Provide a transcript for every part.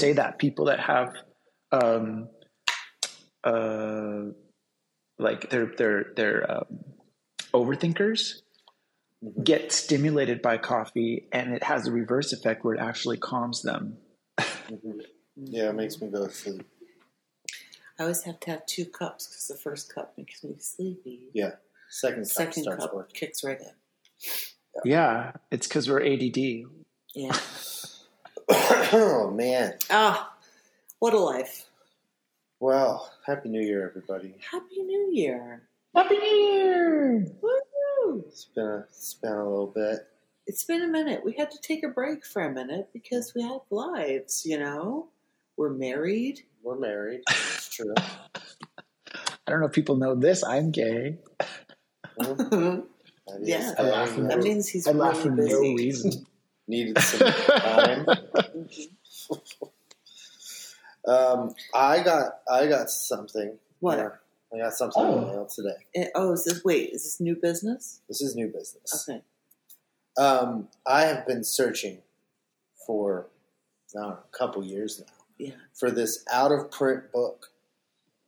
Say that people that have, um, uh, like they're they're they're um, overthinkers get stimulated by coffee, and it has a reverse effect where it actually calms them. Yeah, it makes me go to sleep. I always have to have two cups because the first cup makes me sleepy. Yeah. Second cup Second starts cup working. kicks right in. Yeah, it's because we're ADD. Yeah. oh, man. Ah, what a life. Well, Happy New Year, everybody. Happy New Year. Happy New Year! Woo! It's been a, it's been a little bit. It's been a minute. We had to take a break for a minute because we have lives, you know? We're married. We're married. It's true. I don't know if people know this. I'm gay. That is Yeah. I laugh that means he's I laugh for really no busy. reason. Needed some time. Um, I got I got something. What? Yeah, I got something in the Oh. mail today. Eh, Oh, is this, wait, is this new business? This is new business. Okay. Um, I have been searching for I don't know, a couple years now Yeah. for this out of print book.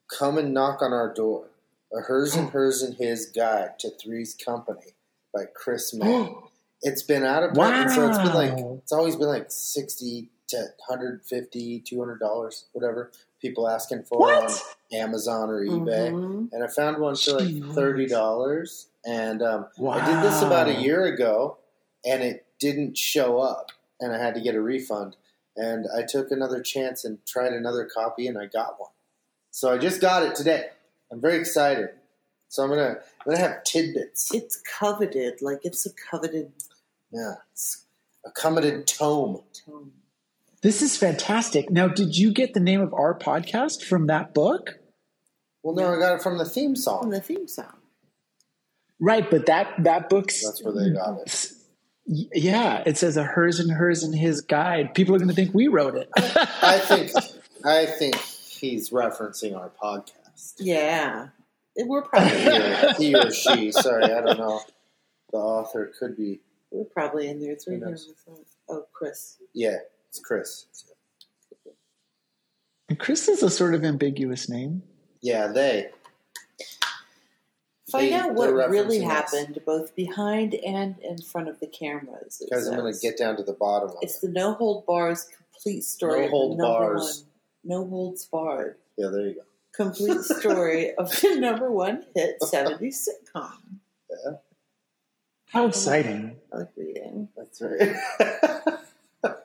Come and knock on our door. A hers and hers and his guide to Three's Company by Chris Mann. It's been out of print, and so it's been like it's always been like sixty to 150 200 dollars, whatever people asking for What? on Amazon or eBay. Mhm. And I found one for like thirty dollars, and um, I did this about a year ago, and it didn't show up, and I had to get a refund. And I took another chance and tried another copy, and I got one. So I just got it today. I'm very excited. So I'm gonna I'm gonna have tidbits. It's coveted. Like, it's a coveted Yeah, it's a coveted tome. tone. This is fantastic. Now, did you get the name of our podcast from that book? Well, no, I got it from the theme On song. the theme song. Right, but that that book's That's where they got it. Yeah, it says a hers and hers and his guide. People are going to think we wrote it. I think I think he's referencing our podcast. Yeah. We're probably He or, he or she. Sorry, I don't know. The author could be. We're probably in there. It's right here. knows? on the phone. Oh, Chris. Yeah, it's Chris. and Chris is a sort of ambiguous name. Yeah, they. Find They- out what really referencing us. happened, both behind and in front of the cameras. It Guys, I'm going to get down to the bottom of It's it. the no hold bars complete story. No of the hold number bars. One, no holds barred. Yeah, there you go. Complete story of the number one hit 70s sitcom. How exciting! I like reading. That's right.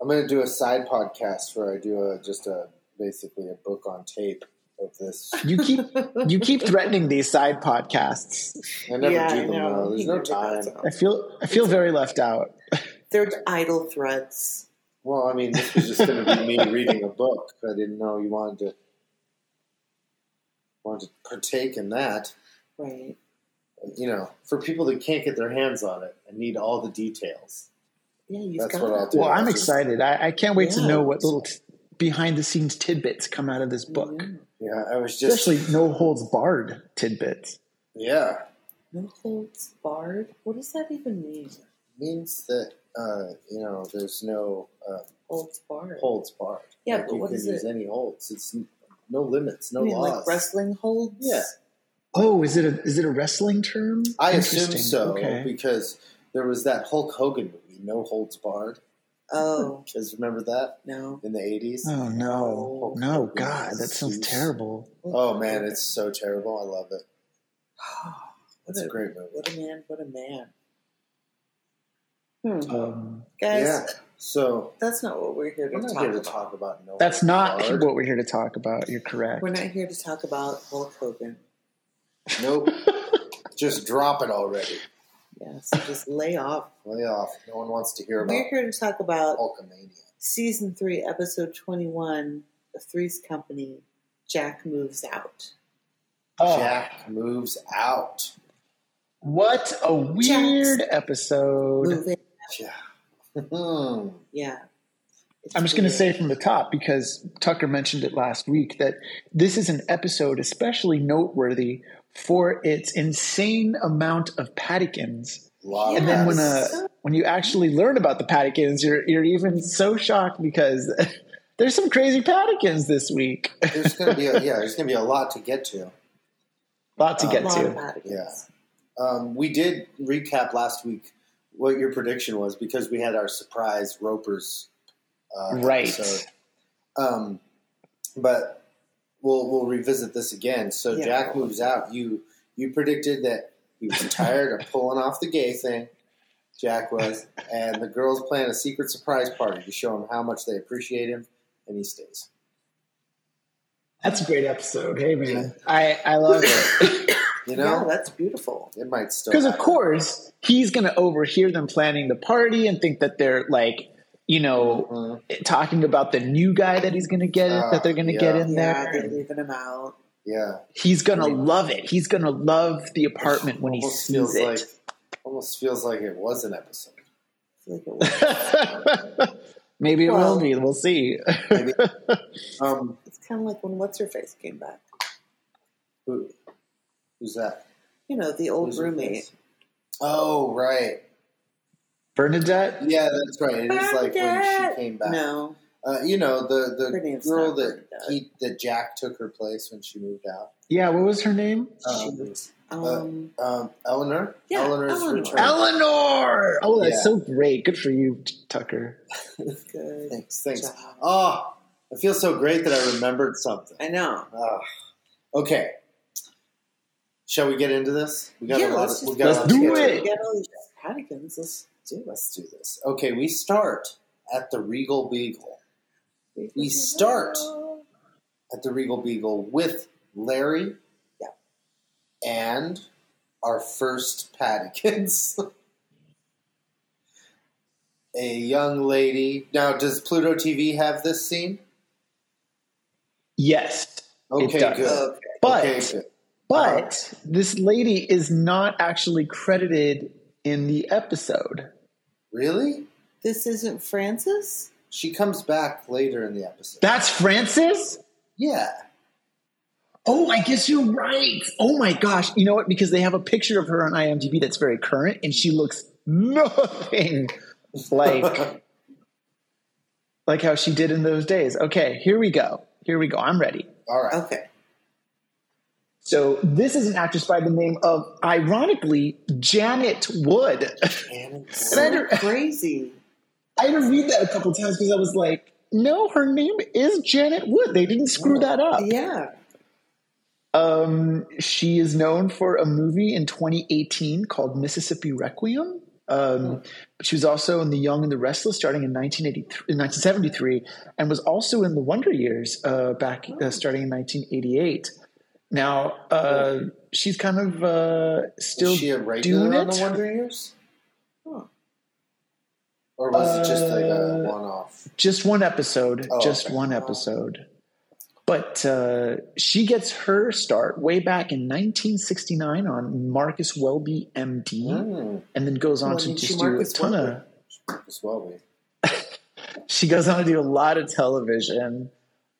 I'm going to do a side podcast where I do a just a basically a book on tape of this. You keep you keep threatening these side podcasts. I never Yeah, do them know. though. There's He no time. I feel I feel very left out. They're idle threads. Well, I mean, this was just going to be me reading a book. I didn't know you wanted to wanted to partake in that. Right. You know, for people that can't get their hands on it and need all the details. Yeah, you've That's got what it. I'll do. Well, I'm excited. I, I can't wait to know what little t- behind the scenes tidbits come out of this book. Yeah. Yeah, I was just Especially no holds barred tidbits. yeah No holds barred? What does that even mean? means that uh, you know there's no uh, Holds barred. holds barred. Yeah, Like, but you what can is use it? any holds. It's no limits, no I mean, laws. like wrestling holds? Yeah. Oh, is it a is it a wrestling term? I assume Interesting. so Okay. because there was that Hulk Hogan movie, No Holds Barred. Oh, Because remember that no. in the eighties? Oh no, Hulk no, Hogan God, that sounds huge. terrible. Oh man, it's so terrible. I love it. what, It's a a, great movie. what a man, what a man. Hmm. Um, Guys, Yeah. So That's not what we're here to we're talk here to about. talk about Noah. That's not Bard. what we're here to talk about. You're correct. We're not here to talk about Hulk Hogan. Nope. Just drop it already. Yeah, so just lay off. Lay off. No one wants to hear about We're here to talk about Hulkamania. season three, episode twenty-one of Three's Company. Jack moves out. Oh, Jack moves out. what a weird episode. Moving. Yeah. Hmm. Yeah. It's I'm just going to say from the top because Tucker mentioned it last week that this is an episode especially noteworthy for its insane amount of Paddykins. Lot And then when Yes. uh, when you actually learn about the Paddykins, you're you're even so shocked because there's some crazy Paddykins this week. there's gonna be a yeah, there's gonna be a lot to get to. lot to Uh, get A to. Yeah. Um, we did recap last week what your prediction was because we had our surprise ropers uh, Right. episode. Um, but we'll we'll revisit this again. So Yeah. Jack moves out. You you predicted that he was tired of pulling off the gay thing. Jack was, and the girls plan a secret surprise party to show him how much they appreciate him, and he stays. That's a great episode. Hey man, I I love it You Yeah, know, that's beautiful. it might still because of course he's going to overhear them planning the party and think that they're like you know Mhm. talking about the new guy that he's going to get Ah, that they're going to yeah. get in Yeah, there. they're leaving him out. Yeah, He's going to love it. He's going to love the apartment when he sees feels it. like almost feels like it was an episode. Like it was. Maybe it Well- will be. We'll see. Maybe. um, It's kind of like when What's Her Face came back. who, who's that? You know, the old Who's roommate. Oh, right. Bernadette. Yeah, that's right. It is like when she came back. No, Uh, you know the the girl that he, that Jack took her place when she moved out. Yeah, what was her name? Um, shoot. Um, um, Eleanor. Yeah, Eleanor's Eleanor. return. Eleanor. Oh, that's Yeah. so great. Good for you, Tucker. good. Thanks. Thanks. job. Oh, I feel so great that I remembered something. I know. Ah. okay. Shall we get into this? We got Yeah, a lot. let's Of, we got Let's lot to do get to. it. We got all these Paddykins. Let's do. Let's do this. Okay, we start at the Regal Beagle. We start at the Regal Beagle with Larry Yeah. and our first Paddykins. A young lady. Now, does Pluto TV have this scene? Yes, Okay, does. good. Okay. but okay, good. Uh-huh. but this lady is not actually credited in the episode. Really? This isn't Francis? She comes back later in the episode. That's Francis. Yeah. Oh, I guess you're right. Oh my gosh. You know what? Because they have a picture of her on IMDb that's very current and she looks nothing like like how she did in those days. Okay, here we go. Here we go. I'm ready. All right. Okay. So this is an actress by the name of ironically Janet Wood. And And I had to- Crazy. I had to read that a couple times because I was like, no, her name is Janet Wood. They didn't screw that up. Yeah. Um, she is known for a movie in 2018 called Mississippi Requiem. Um, but she was also in The Young and the Restless, starting in 1983, in 1973, and was also in The Wonder Years uh, back uh, starting in 1988. Now uh, she's kind of uh, still Is she a regular doing on the it. Wonder Years? Huh. Or was it just like a Uh, one off? just one episode, Oh, just okay. one episode. But uh, she gets her start way back in 1969 on Marcus Welby, MD. Mm, and then goes on Well, to did she just do a Marcus ton Welby? of. as well. we- She goes on to do a lot of television.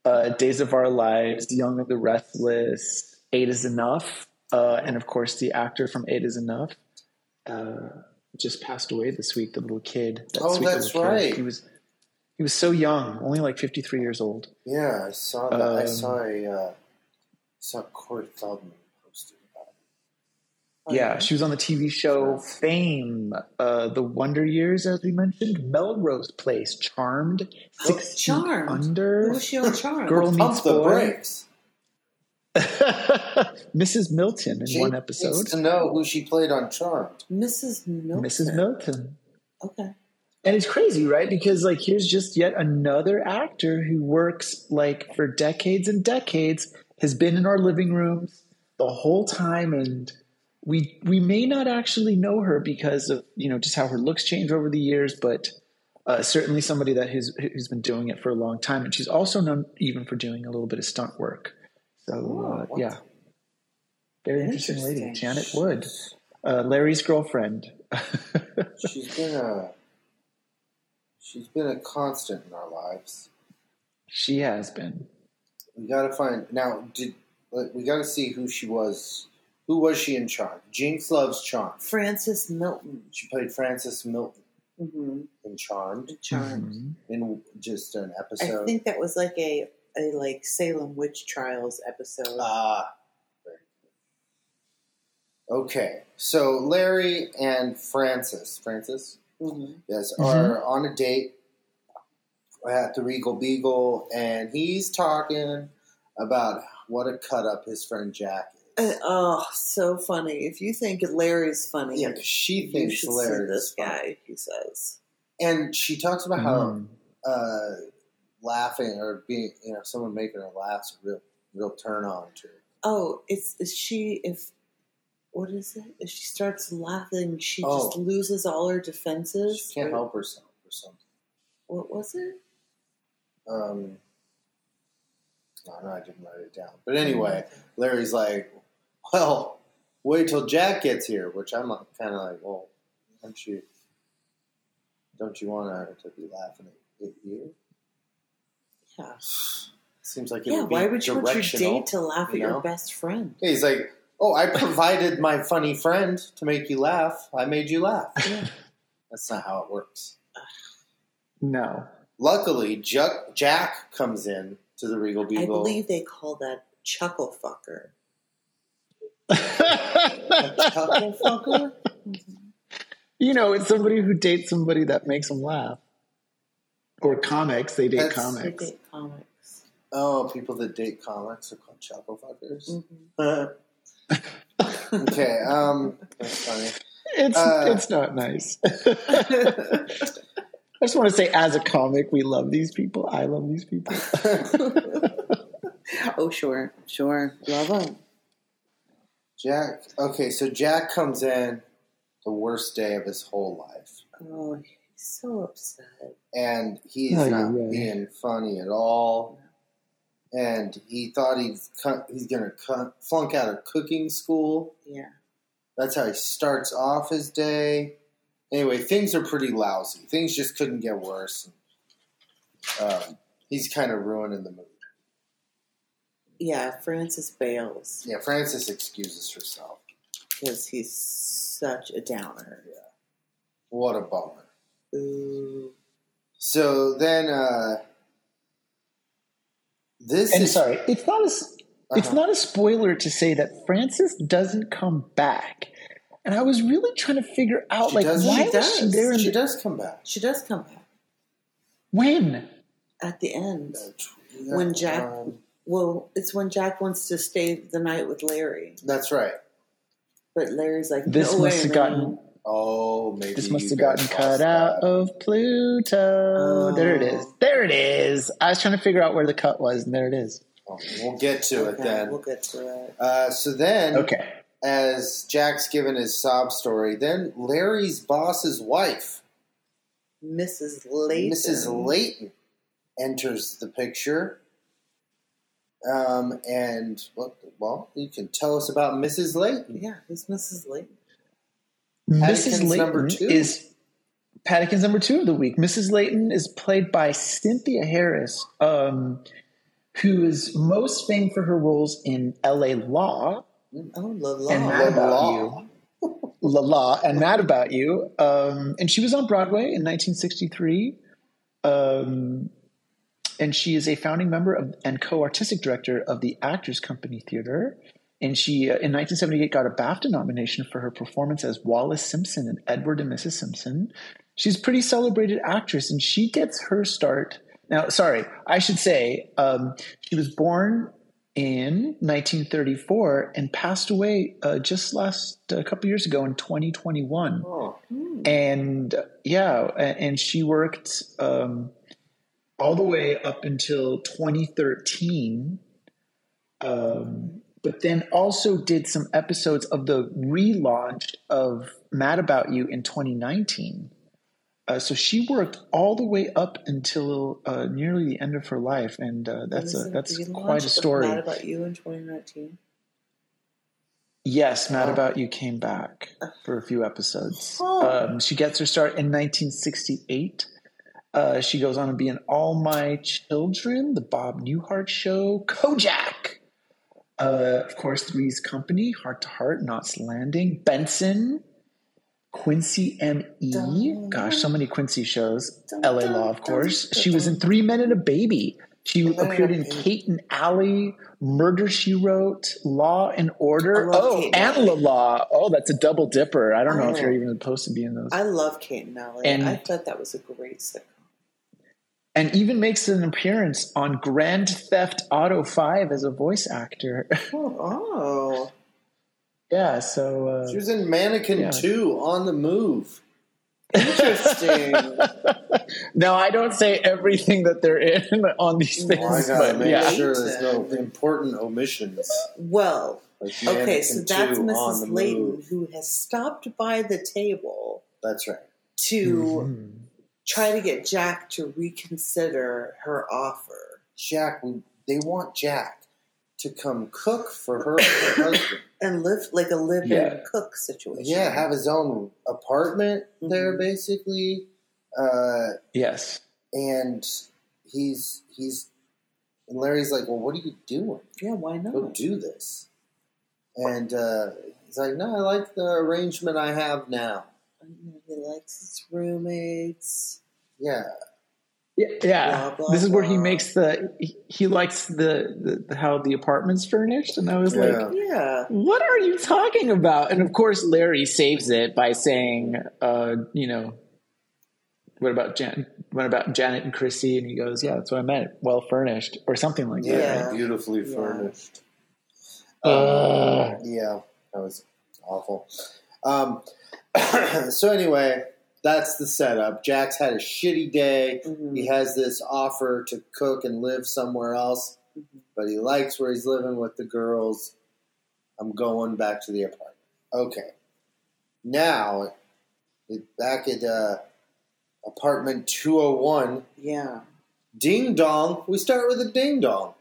Uh, Days of Our Lives, Young and the Restless, Eight is Enough, uh, and of course the actor from Eight is Enough uh, just passed away this week. The little kid. That Oh, that's little kid. right. He was he was so young, only like fifty three years old. Yeah, I saw that. I Um, saw a uh, saw Corey Feldman posted about it. Yeah, she was on the TV show Fame, uh, The Wonder Years, as we mentioned, Melrose Place, Charmed, Six Feet Charmed. Under, Who was she on Charm? Girl Meets the Boy. brakes. Mrs. Milton in She one needs episode. to know who she played on Charmed. Mrs. Milton. Mrs. Milton. Okay. and it's crazy, right? Because like here's just yet another actor who works like for decades and decades, has been in our living rooms the whole time, and we we may not actually know her because of you know just how her looks change over the years, but uh, certainly somebody that has who's been doing it for a long time, and she's also known even for doing a little bit of stunt work. So uh, yeah, very interesting, lady, Janet Wood, uh, Larry's girlfriend. She's been a she's been a constant in our lives. she has been. We got to find now. Did we got to see who she was? Who was she in Charm? Jinx loves Charm. Frances Milton. She played Frances Milton Mm-hmm. in Charmed Charmed. Mhm. in just an episode. I think that was like a, a like Salem witch trials episode. Ah. Okay, so Larry and Francis, Francis, Mhm. yes, Mhm. are on a date at the Regal Beagle, and he's talking about what a cut up his friend Jack is. Uh, oh, so funny! If you think Larry's funny, Yeah, 'cause she thinks should Larry see this is funny. guy. He says, and she talks about how Mm. uh, laughing or being, you know, someone making her laugh is a real, real turn on to her. "Oh, it's is she if." What is it? If she starts laughing, she Oh. just loses all her defenses. She can't Or- help herself or something. What was it? Um, I know I didn't write it down, but anyway, Larry's like, "Well, wait till Jack gets here," which I'm uh, kind of like, "Well, don't you, don't you want her to be laughing at you?" Yeah, Seems like it yeah. would be Why would you want your date to laugh at you know? your best friend? He's like, "Oh, I provided my funny friend to make you laugh. I made you laugh." Yeah. That's not how it works. No. Luckily, Jack, Jack comes in to the Regal Beagle. I believe they call that chuckle fucker. Chuckle fucker? you know, it's somebody who dates somebody that makes them laugh. Or comics, they date That's- They comics. date comics. Oh, people that date comics are called chuckle fuckers. Mhm. okay, um, that's funny. It's Uh, it's not nice. I just want to say, as a comic, we love these people. I love these people. oh, sure, sure. Love them. Jack. Okay, so Jack comes in the worst day of his whole life, Oh, he's so upset. and he's Oh, not yeah. being funny at all. And he thought he's cut, he's gonna cut, flunk out of cooking school. Yeah. That's how he starts off his day. Anyway, things are pretty lousy. Things just couldn't get worse. Um, he's kind of ruining the mood. Yeah, Francis bails Yeah, Francis excuses herself. because he's such a downer. Yeah. What a bummer. Ooh. So then, uh, this And is sorry, it's not a s- it's Uh-huh. not a spoiler to say that Francis doesn't come back. And I was really trying to figure out, She like, does- why she was she there? In she the, does come back. She does come back when? at the end. Yeah, When Jack- um, Well, it's when Jack wants to stay the night with Larry, that's right. but Larry's like, This no must way, have gotten. Oh, maybe this must you have guys gotten lost cut out that. of Pluto. There it is. Oh. There it is. I was trying to figure out where the cut was, and there it is. Oh, we'll get to it Okay, then. We'll get to it. Uh, so then, Okay. as Jack's given his sob story, then Larry's boss's wife, Mrs. Layton. Mrs. Layton, enters the picture. Um, and well, well, you can tell us about Mrs. Layton. Yeah, who's Mrs. Layton? Mrs. Paddington's Layton number two. is Paddington's number two of the week. Mrs. Layton is played by Cynthia Harris, um, who is most famed for her roles in L.A. Law Oh, La La. and Mad La About You. La La and Mad About You. Um, and she was on Broadway in 1963. Um, and she is a founding member of, and co-artistic director of the Actors Company Theater. And she, uh, in 1978, got a BAFTA nomination for her performance as Wallis Simpson in Edward and Mrs. Simpson. She's a pretty celebrated actress, and she gets her start. Now, sorry, I should say um, she was born in 1934 and passed away uh, just last a couple years ago in 2021. Oh, And uh, yeah, and she worked um, all the way up until 2013. Um, but then also did some episodes of the relaunch of Mad About You in 2019. Uh, so she worked all the way up until uh, nearly the end of her life, and uh, that's a that's quite a story. Mad About You in 2019. Yes, Mad Oh. About You came back for a few episodes. Oh. Um, she gets her start in 1968. Uh, she goes on to be in All My Children, The Bob Newhart Show, Kojak, uh, of course, Three's Company, Heart to Heart, Knots Landing, Benson, Quincy M.E. Gosh, so many Quincy shows. L.A. Law, of course. She was in. Three Men and a Baby. She appeared in Kate and Allie, Murder She Wrote, Law and Order. Oh, Kate and La Law. Oh, that's a double dipper. I don't know if you're even supposed to be in those. I love Kate and Allie. And- I thought that was a great sitcom. And even makes an appearance on Grand Theft Auto 5 as a voice actor. Oh, oh. yeah, so. Uh, she was in Mannequin Yeah. 2 on the move. interesting. no, I don't say everything that they're in on these things, Well, I gotta but make yeah. sure there's no important omissions. well, Like okay, so that's 2 on the Mrs. Layton move. who has stopped by the table That's right. to Mhm. Try to get Jack to reconsider her offer. Jack, we, they want Jack to come cook for her and her husband. And live like a live Yeah. cook situation. Yeah, have his own apartment there, Mhm. basically. Uh, Yes. and he's he's and Larry's like, "Well, what are you doing? Yeah, why not? Go do this." And uh, he's like, "No, I like the arrangement I have now." He likes his roommates. Yeah, Yeah, yeah. Blah, blah, this is where he makes the he, he likes the, the how the apartment's furnished, and I was Yeah. like, Yeah. "What are you talking about?" And of course, Larry saves it by saying, uh, "You know, what about Jan? What about Janet and Chrissy?" And he goes, "Yeah, that's what I meant. Well furnished, or something like yeah, that." Yeah. beautifully Yeah. furnished. Uh, Yeah, that was awful. Um, so anyway, that's the setup. Jack's had a shitty day. Mhm. He has this offer to cook and live somewhere else, Mhm. but he likes where he's living with the girls. I'm going back to the apartment. Okay. Now, back at uh, apartment 201, Yeah. ding dong. We start with a ding dong.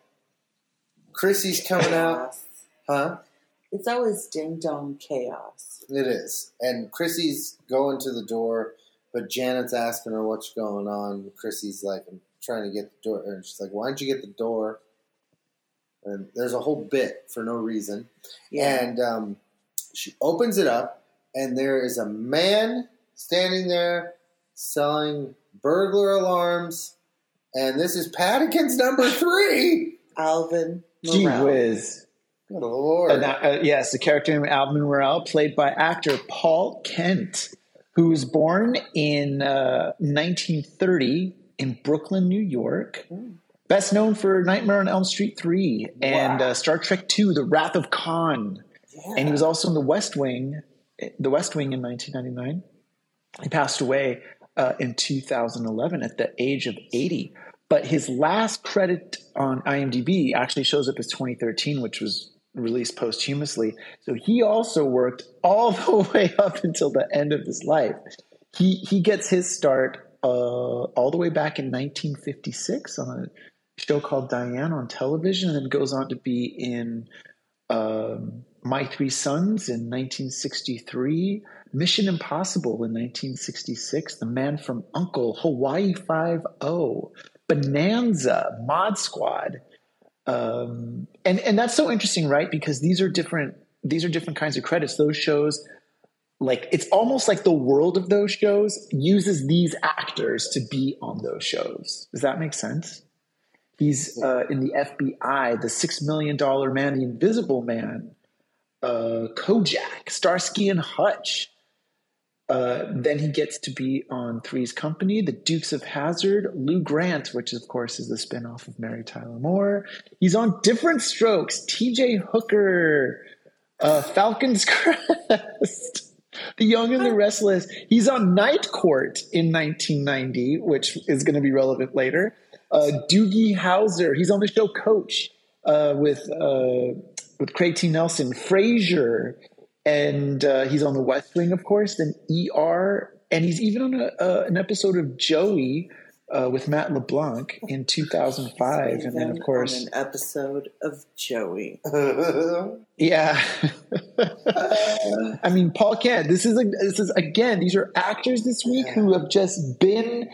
Chrissy's coming out. Huh? It's always ding dong chaos. It is. And Chrissy's going to the door, but Janet's asking her what's going on. Chrissy's like, I'm trying to get the door. And she's like, why don't you get the door? And there's a whole bit for no reason. Yeah. And um, she opens it up, and there is a man standing there selling burglar alarms. And this is Paddington's number three. Alvin gee whiz. Good lord. That- uh, yes, the character named Alvin Morrell, played by actor Paul Kent, who was born in uh, 1930 in Brooklyn, New York. Best known for Nightmare on Elm Street 3 and Wow. uh, Star Trek 2, The Wrath of Khan. Yeah. And he was also in The West Wing, The West Wing in 1999. He passed away uh, in 2011 at the age of 80. But his last credit on IMDb actually shows up as 2013, which was released posthumously. So he also worked all the way up until the end of his life. He he gets his start uh, all the way back in 1956 on a show called Diane on television, and then goes on to be in um, My Three Sons in 1963, Mission Impossible in 1966, The Man from Uncle, Hawaii Five O, Bonanza, Mod Squad, um, and and that's so interesting, right? Because these are different. These are different kinds of credits. Those shows, like it's almost like the world of those shows uses these actors to be on those shows. Does that make sense? He's uh, in the FBI, the Six Million Dollar Man, the Invisible Man, uh, Kojak, Starsky and Hutch, Uh, then he gets to be on Three's Company, The Dukes of Hazzard, Lou Grant, which of course is the spinoff of Mary Tyler Moore. He's on Different Strokes, TJ Hooker, uh, Falcon's Crest, The Young and the Restless. He's on Night Court in 1990, which is going to be relevant later. Uh, Doogie Howser, he's on the show Coach uh, with uh, with Craig T. Nelson, Frasier, and uh, he's on The West Wing, of course. Then ER, and he's even on a, uh, an episode of Joey uh, with Matt LeBlanc in 2005, and then of course, on an episode of Joey. yeah. I mean, Paul Kent. This is a, this is again. These are actors this week who have just been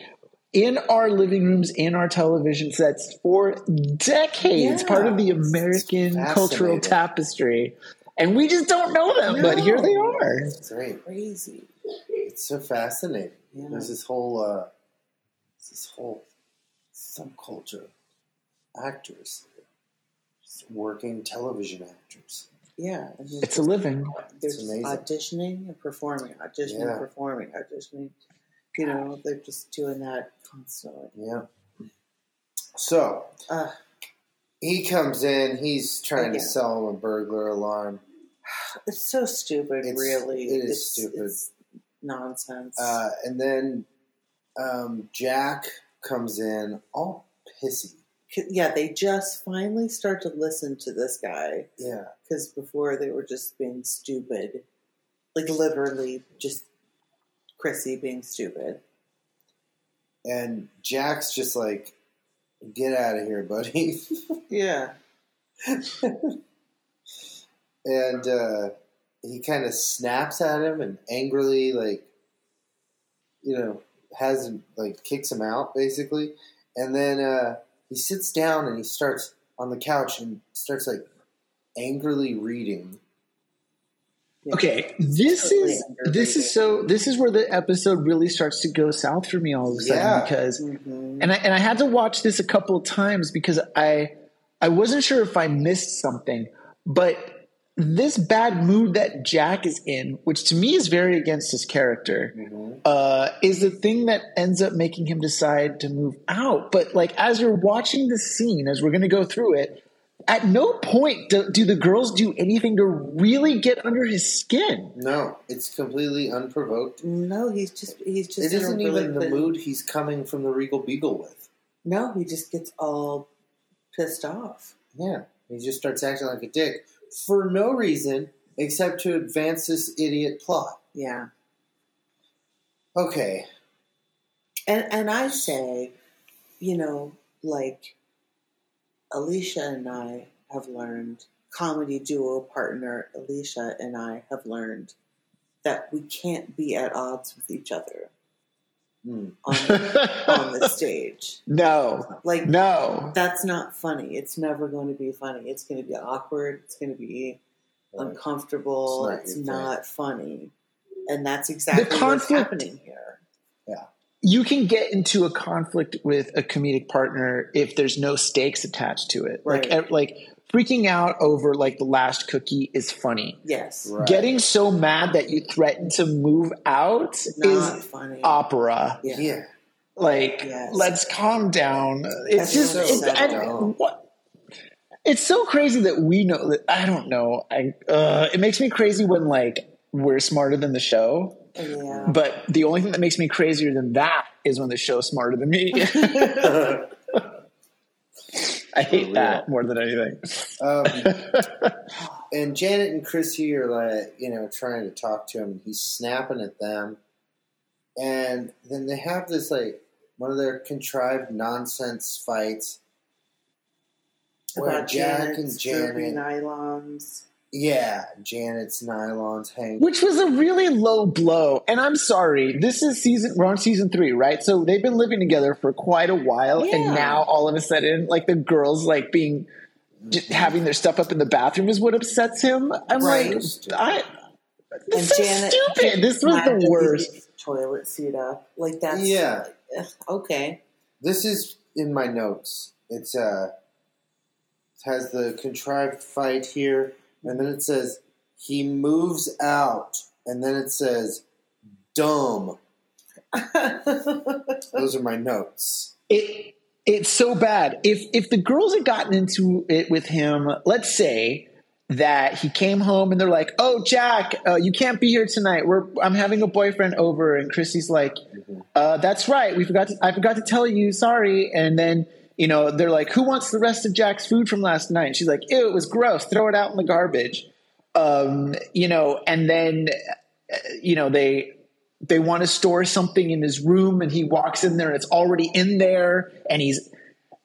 in our living rooms, in our television sets for decades, Yeah. part of the American cultural tapestry, and we just don't know them. But here they are. It's great. Crazy. It's so fascinating. Yeah. There's this whole uh, this whole subculture of actors, working television actors. Yeah. and It's a living. There's It's amazing. auditioning and performing, auditioning, Yeah. performing, auditioning. You know, they're just doing that constantly. Yeah. So Uh, he comes in. He's trying to sell him a burglar alarm. it's so stupid, It's- really. it is it's, stupid. It's nonsense. Uh, and then um, Jack comes in all pissy. Yeah, they just finally start to listen to this guy Yeah. because before they were just being stupid, like literally just Chrissy being stupid. And Jack's just like, get out of here, buddy. Yeah, and uh, he kind of snaps at him and angrily, like, you know, has him, like, kicks him out, basically. And then uh, he sits down and he starts on the couch and starts, like, angrily reading. Okay, this Totally is this is so this is where the episode really starts to go south for me all of a sudden Yeah. because Mhm. and I and I had to watch this a couple of times because I I wasn't sure if I missed something, but this bad mood that Jack is in, which to me is very against his character, uh, is the thing that ends up making him decide to move out. But like as you're watching the scene, as we're going to go through it, at no point do, do the girls do anything to really get under his skin. No, it's completely unprovoked. No, he's just he's just It in a isn't even the mood he's coming from the Regal Beagle with. No, he just gets all pissed off. Yeah. He just starts acting like a dick for no reason except to advance this idiot plot. Yeah, Okay. and and I say, you know, like Alicia and I have learned, comedy duo partner Alicia and I have learned that we can't be at odds with each other Hmm. on on the stage. no, Like no. that's not funny. It's never going to be funny. It's going to be awkward. It's going to be Right. uncomfortable. It's It's not not, your thing. funny. And that's exactly what's happening here. Yeah. You can get into a conflict with a comedic partner if there's no stakes attached to it. Like Right. ev- like freaking out over like the last cookie is funny. Yes. Right. Getting so mad that you threaten to move out Not is funny. opera. yeah. Yeah. Like Yes. let's calm down. It's That's just so it's, sad, and what it's so crazy that we know that I don't know. I uh, it makes me crazy when like we're smarter than the show. Yeah. But the only thing that makes me crazier than that is when the show's smarter than me. I hate that more than anything. Um, and Janet and Chrissy are like, you know, trying to talk to him. He's snapping at them. And then they have this, like, one of their contrived nonsense fights. Where About Jack Janet's and Janet. droopy nylons. Yeah, Janet's nylons hang. Which was a really low blow. And I'm sorry, this is season, we're on season three, right? So they've been living together for quite a while. And now all of a sudden, like the girls, like being, just having their stuff up in the bathroom is what upsets him. I'm Right. like, I, And this is Janet stupid. This was the worst. Toilet seat up. Like that's Yeah. ugh, okay. This is in my notes. It's uh has the contrived fight here, and then it says he moves out, and then it says dumb. Those are my notes. it it's so bad. If if the girls had gotten into it with him, let's say that he came home and they're like, "Oh, Jack, uh, you can't be here tonight. We're I'm having a boyfriend over," and Chrissy's like, uh, "That's right. We forgot. To, I forgot to tell you. Sorry." And then you know they're like, "Who wants the rest of Jack's food from last night?" And she's like, "Ew, it was gross. Throw it out in the garbage." Um, you know, and then uh, you know they they want to store something in his room and he walks in there and it's already in there and he's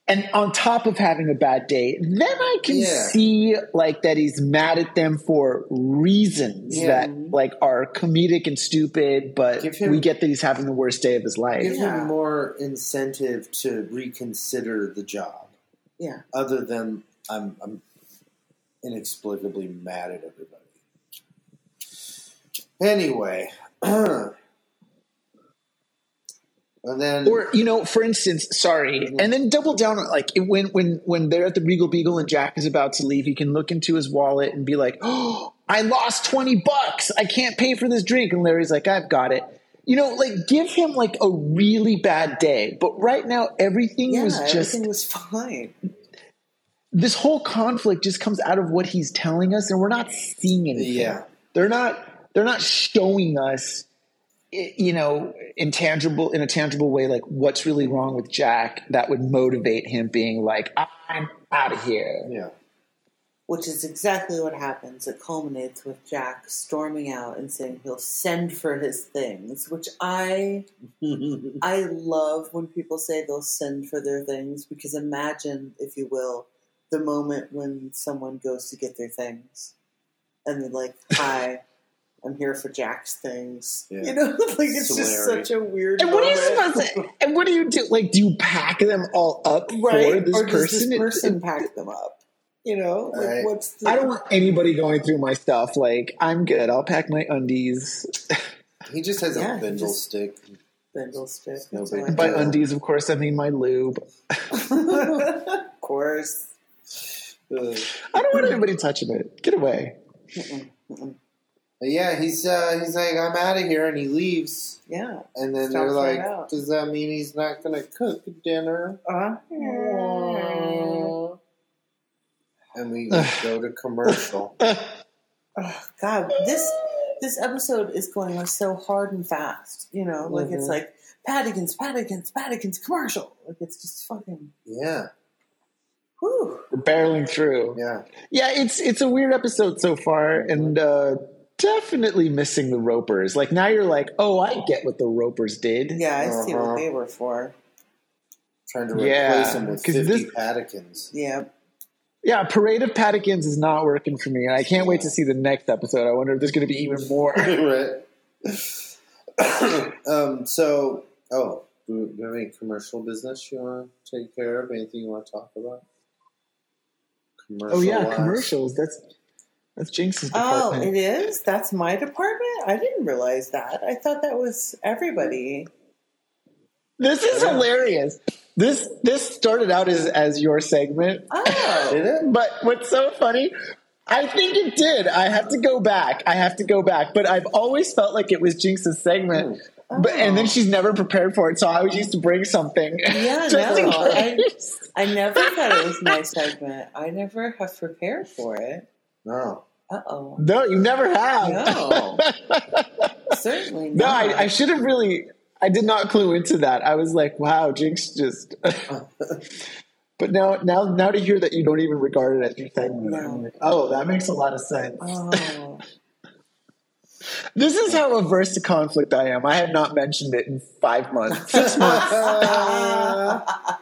and on top of having a bad day then i can Yeah. see like that he's mad at them for reasons Yeah. that like are comedic and stupid but him- we get that he's having the worst day of his life Give Yeah. him more incentive to reconsider the job, yeah. other than I'm, I'm inexplicably mad at everybody. Anyway, and then or you know for instance sorry mm-hmm. and then double down on like it- when when when they're at the regal beagle and jack is about to leave he can look into his wallet and be like oh i lost 20 bucks. I can't pay for this drink. And larry's like i've got it. You know like give him like a really bad day. But right now everything Yeah, was just everything was fine. this whole conflict just comes out of what he's telling us and we're not seeing anything. Yeah, they're not they're not showing us you know intangible in a tangible way like what's really wrong with jack that would motivate him being like i'm out of here yeah, Which is exactly what happens. It culminates with Jack storming out and saying he'll send for his things, which I I love when people say they'll send for their things because imagine, if you will, the moment when someone goes to get their things and they're like, "Hi, I'm here for Jack's things." Yeah. You know, like it's So just such a weird. and what are you moment. supposed to and what do you do like do you pack them all up for right? this or does person this person it- pack them up? You know, like Right. what's the? i don't want anybody going through my stuff like i'm good i'll pack my undies he just has Yeah, a he bindle just- stick. Bindle stick. No That's big what by undies of course i mean my lube of course. Uh, i don't want anybody touching it get away Mm-mm, mm-mm. Yeah, he's uh, he's like I'm out of here, and he leaves. Yeah. And then they're like, out. "Does that mean he's not going to cook dinner?" Uh, huh. And we go to commercial. oh, God, this this episode is going on so hard and fast. You know, like it's Mhm. like Paddington's, Paddington's, Paddington's commercial. Like it's just fucking. Yeah, Whew. We're barreling through yeah. Yeah, it's it's a weird episode so far, and uh, definitely missing the Ropers. Like now, you're like, oh, I get what the Ropers did. Yeah, I see Uh-huh. what they were for. Trying to replace Yeah, him with 'cause 50 this- Paddykins. Yeah. Yeah, Parade of Paddykins is not working for me, and I can't wait to see the next episode. I wonder if there's going to be even more. right. um, so, oh, do you have any commercial business you want to take care of? Anything you want to talk about? oh yeah, commercials. That's that's Jinx's Oh, it is. That's my department. I didn't realize that. I thought that was everybody. this is Yeah. hilarious. This this started out as as your segment, Oh, Did it? but what's so funny? I think it did. I have to go back. I have to go back. But I've always felt like it was Jinx's segment. Oh. But and then Oh. she's never prepared for it, so I always used to bring something. Yeah, no, I- I never thought it was my segment. I never have prepared for it. No. Uh oh. No, you never have. No. Certainly No, not. I, I should have really. I did not clue into that. I was like, "Wow, Jinx just." but now, now, now to hear that you don't even regard it as your segment, No. I'm like, oh, that makes a lot of sense. Oh. This is how averse to conflict I am. I have not mentioned it in five months, six months,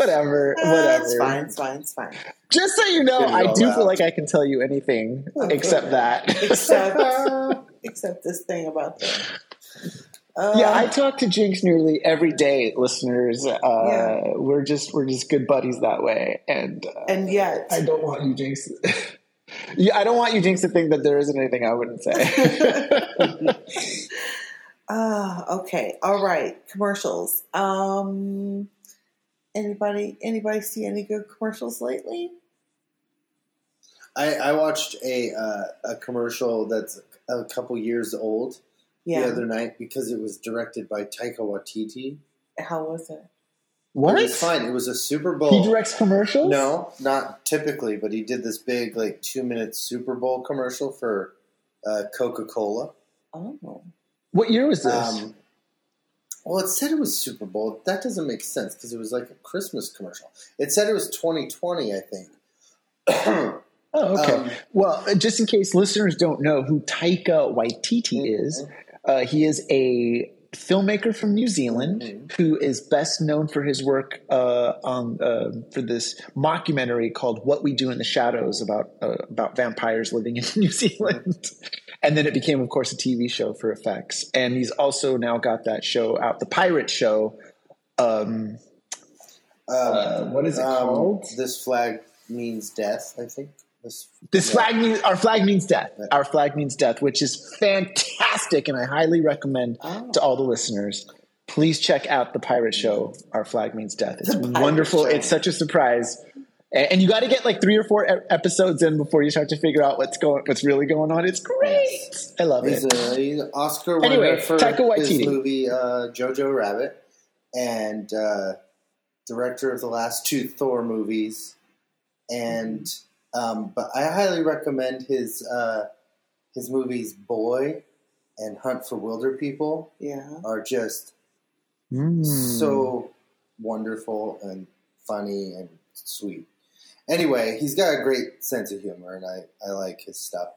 whatever, whatever. It's fine. It's fine. It's fine. Just so you know, I do out. feel like I can tell you anything Okay. except that. Except, except this thing about the. Uh, Yeah, I talk to Jinx nearly every day, listeners. Uh, Yeah. We're just we're just good buddies that way, and uh, and yet, I don't want you, Jinx. yeah, I don't want you, Jinx, to think that there isn't anything I wouldn't say. Ah, okay, all right. Commercials. Um, anybody, anybody see any good commercials lately? I, I watched a uh, a commercial that's a couple years old Yeah. the other night because it was directed by Taika Waititi. How was it? What? It was fine. It was a Super Bowl. He directs commercials? No, not typically, but he did this big like two minute Super Bowl commercial for uh, Coca Cola. Oh. What year was this? Um, well, it said it was Super Bowl. That doesn't make sense because it was like a Christmas commercial. It said it was 2020, I think. oh, okay. um, well, uh, just in case listeners don't know who Taika Waititi Mm-hmm. is, uh, he is a filmmaker from New Zealand Mhm. who is best known for his work uh, on uh, for this mockumentary called "What We Do in the Shadows" about uh, about vampires living in New Zealand. And then it became, of course, a TV show for effects. And he's also now got that show out, the pirate show. Um, Um, Uh, what is it um, called? This flag means death. I think. This This yeah. flag means our flag means death. Yeah. Our flag means death, which is fantastic, and I highly recommend Oh. to all the listeners. Please check out the pirate show. Our flag means death. It's wonderful. show. It's such a surprise, and, and you got to get like three or four episodes in before you start to figure out what's going, what's really going on. It's great. I love He's it. a he's an Oscar winner Anyway, for Taika his movie uh, Jojo Rabbit, and uh, director of the last two Thor movies. And um, but I highly recommend his uh, his movies Boy and Hunt for Wilderpeople Yeah. are just Mm. so wonderful and funny and sweet. Anyway, he's got a great sense of humor, and I, I like his stuff.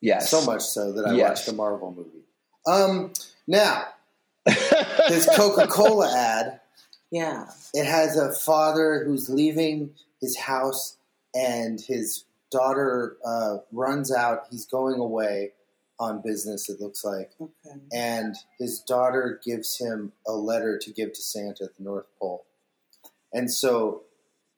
yes, So much so that I Yes. watched the Marvel movie. Um, now, his Coca Cola ad, Yeah. it has a father who's leaving his house, and his daughter uh, runs out. He's going away on business, it looks like. Okay. And his daughter gives him a letter to give to Santa at the North Pole. And so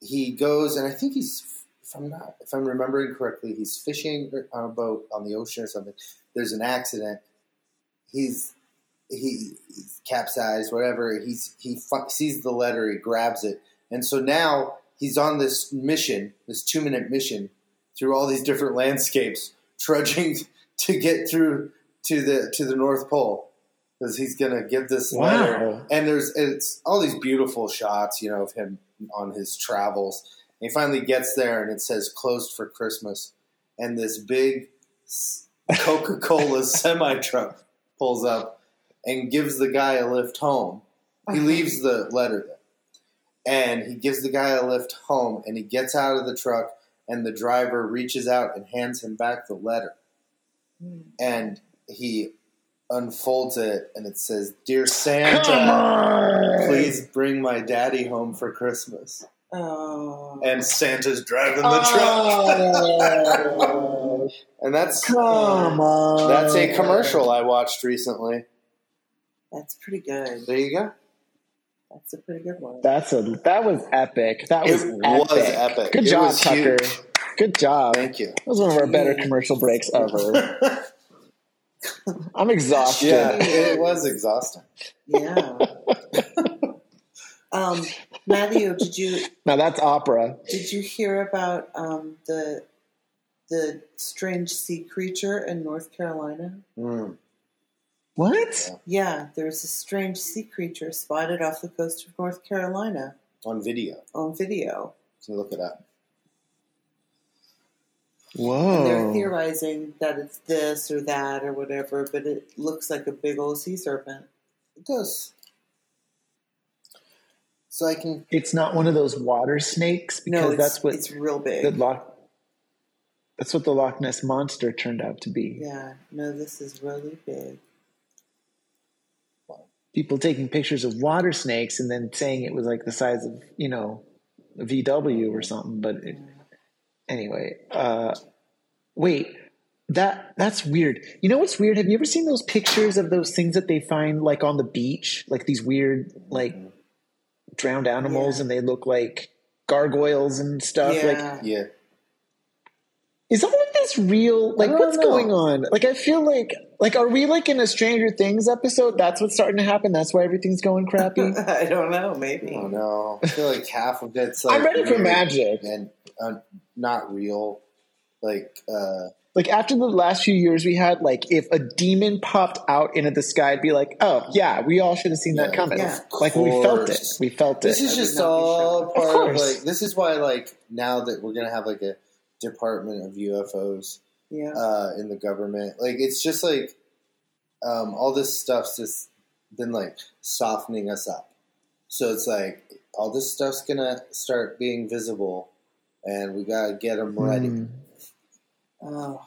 he goes, and I think he's, if I'm not, if I'm remembering correctly, he's fishing on a boat on the ocean or something. There's an accident. He's he he's capsized, whatever. He's he fu- sees the letter, he grabs it, and so now he's on this mission, this two minute mission through all these different landscapes, trudging to get through to the to the North Pole because he's gonna give this letter. Wow. And there's it's all these beautiful shots, you know, of him on his travels. And he finally gets there, and it says "closed for Christmas," and this big Coca Cola semi truck pulls up and gives the guy a lift home. He leaves the letter there, and he gives the guy a lift home, and he gets out of the truck, and the driver reaches out and hands him back the letter, Hmm. and he unfolds it, and it says, "Dear Santa." Please bring my daddy home for Christmas. Oh. And Santa's driving the Oh. truck. and that's Come on. that's a commercial I watched recently. That's pretty good. There you go. That's a pretty good one. That's a that was epic. That was, It epic. was epic. Good It job, was Tucker. huge. Good job. Thank you. That was one of our better commercial breaks ever. I'm exhausted. yeah, it was exhausting. Yeah. um, Matthew, did you Now that's opera. did you hear about um, the the strange sea creature in North Carolina? Mm. What? Yeah, there's a strange sea creature spotted off the coast of North Carolina On video. on video. So look it up. And they're theorizing that it's this or that or whatever, but it looks like a big old sea serpent. It does. So I can It's not one of those water snakes because No, that's what it's real the big. Loch. That's what the Loch Ness monster turned out to be. Yeah, no, this is really big. People taking pictures of water snakes and then saying it was like the size of you know a VW or something. But it, anyway, uh, wait, that that's weird. You know what's weird? Have you ever seen those pictures of those things that they find like on the beach, like these weird like drowned animals, Yeah. and they look like gargoyles and stuff? Like, Yeah. yeah. is all of this real? Like, what's know. going on? Like, I feel like like are we like in a Stranger Things episode? That's what's starting to happen. That's why everything's going crappy. I don't know, maybe. I don't know. I feel like half of it's like I'm ready for magic. and uh, not real. Like uh, like after the last few years we had, like if a demon popped out into the sky, I'd be like, oh yeah, we all should have seen that coming. yeah. Like we felt it. We felt it. This is I just all part Of of, like this is why like now that we're gonna have like a department of UFOs Yeah. uh, in the government, like it's just like um, all this stuff's just been like softening us up. So it's like all this stuff's gonna start being visible, and we gotta get them ready. Mm. oh.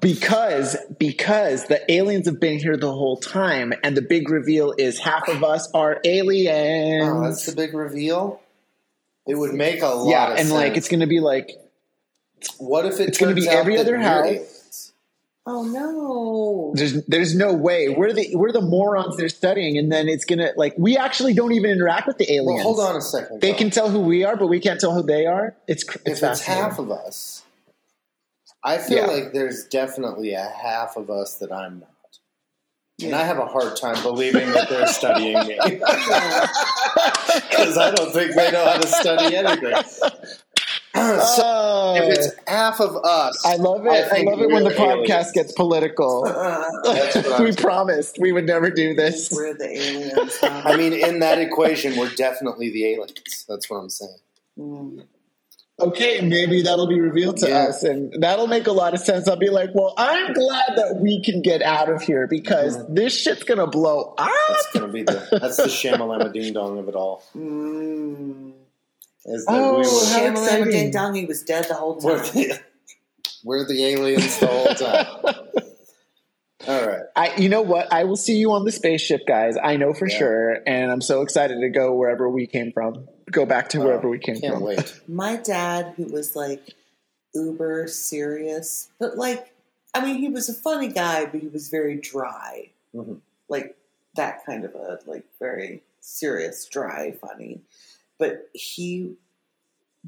because because the aliens have been here the whole time and the big reveal is half of us are aliens Oh, that's the big reveal. It would make a lot. yeah of and like it's gonna be like what if it it's gonna be out every other we're house. Aliens? Oh no. there's there's no way we're the we're the morons they're studying and then it's gonna like we actually don't even interact with the Well, aliens hold on a second. they can tell who we are but we can't tell who they are it's cr- it's if it's half of us, I feel Yeah. like there's definitely a half of us that I'm not. And I have a hard time believing that they're studying me. Because I don't think they know how to study anything. so if it's half of us, I love it. I I, love it when the we're podcast gets political. That's we promised we would never do this. We're the aliens. huh? I mean, in that equation, we're definitely the aliens. That's what I'm saying. Mm. Okay, maybe that'll be revealed to Yeah. us, and that'll make a lot of sense. I'll be like, well, I'm glad that we can get out of here because this shit's gonna blow up. That's gonna be the that's the shamalama ding dong of it all. Mm. Is that Oh, we were- how Shamalama exciting. Ding Dong, he was dead the whole We're time. the, we're the aliens the whole time. All right. I, you know what? I will see you on the spaceship, guys. I know for Yeah. sure, and I'm so excited to go wherever we came from. Go back to wherever we came Oh, Can't from. wait. My dad, who was like uber serious, but like, I mean, he was a funny guy, but he was very dry. Mhm. Like that kind of a, like, very serious, dry, funny. But he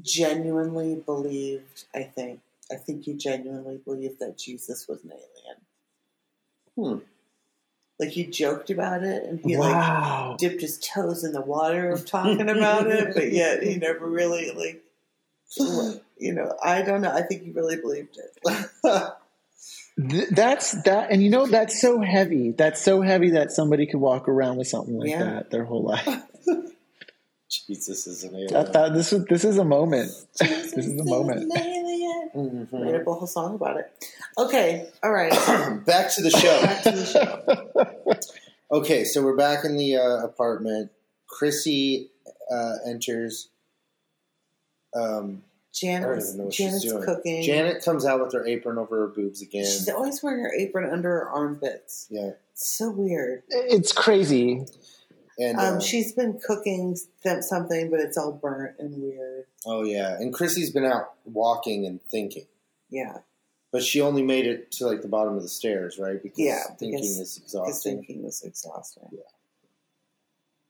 genuinely believed, I think, I think he genuinely believed that Jesus was an alien. Hmm. Like he joked about it and he like dipped his toes in the water of talking about it, but yet he never really like you know, I don't know. I think he really believed it. That's that, and you know that's so heavy. That's so heavy that somebody could walk around with something like Yeah. that their whole life. Jesus is an alien. That, that, this is this is a moment. this is a moment. Made Mhm. up a whole song about it. Okay, all right. Back to the show. Back to the show. Okay, so we're back in the uh, apartment. Chrissy uh, enters. Um, I Janet don't was, even know what Janet's cooking. Janet comes out with her apron over her boobs again. She's always wearing her apron under her armpits. Yeah, It's so weird. It's crazy. And Um, uh, she's been cooking th- something, but it's all burnt and weird. oh yeah, and Chrissy's been out walking and thinking, Yeah, but she only made it to like the bottom of the stairs, right? Because Yeah, thinking because- is exhausting. thinking was exhausting.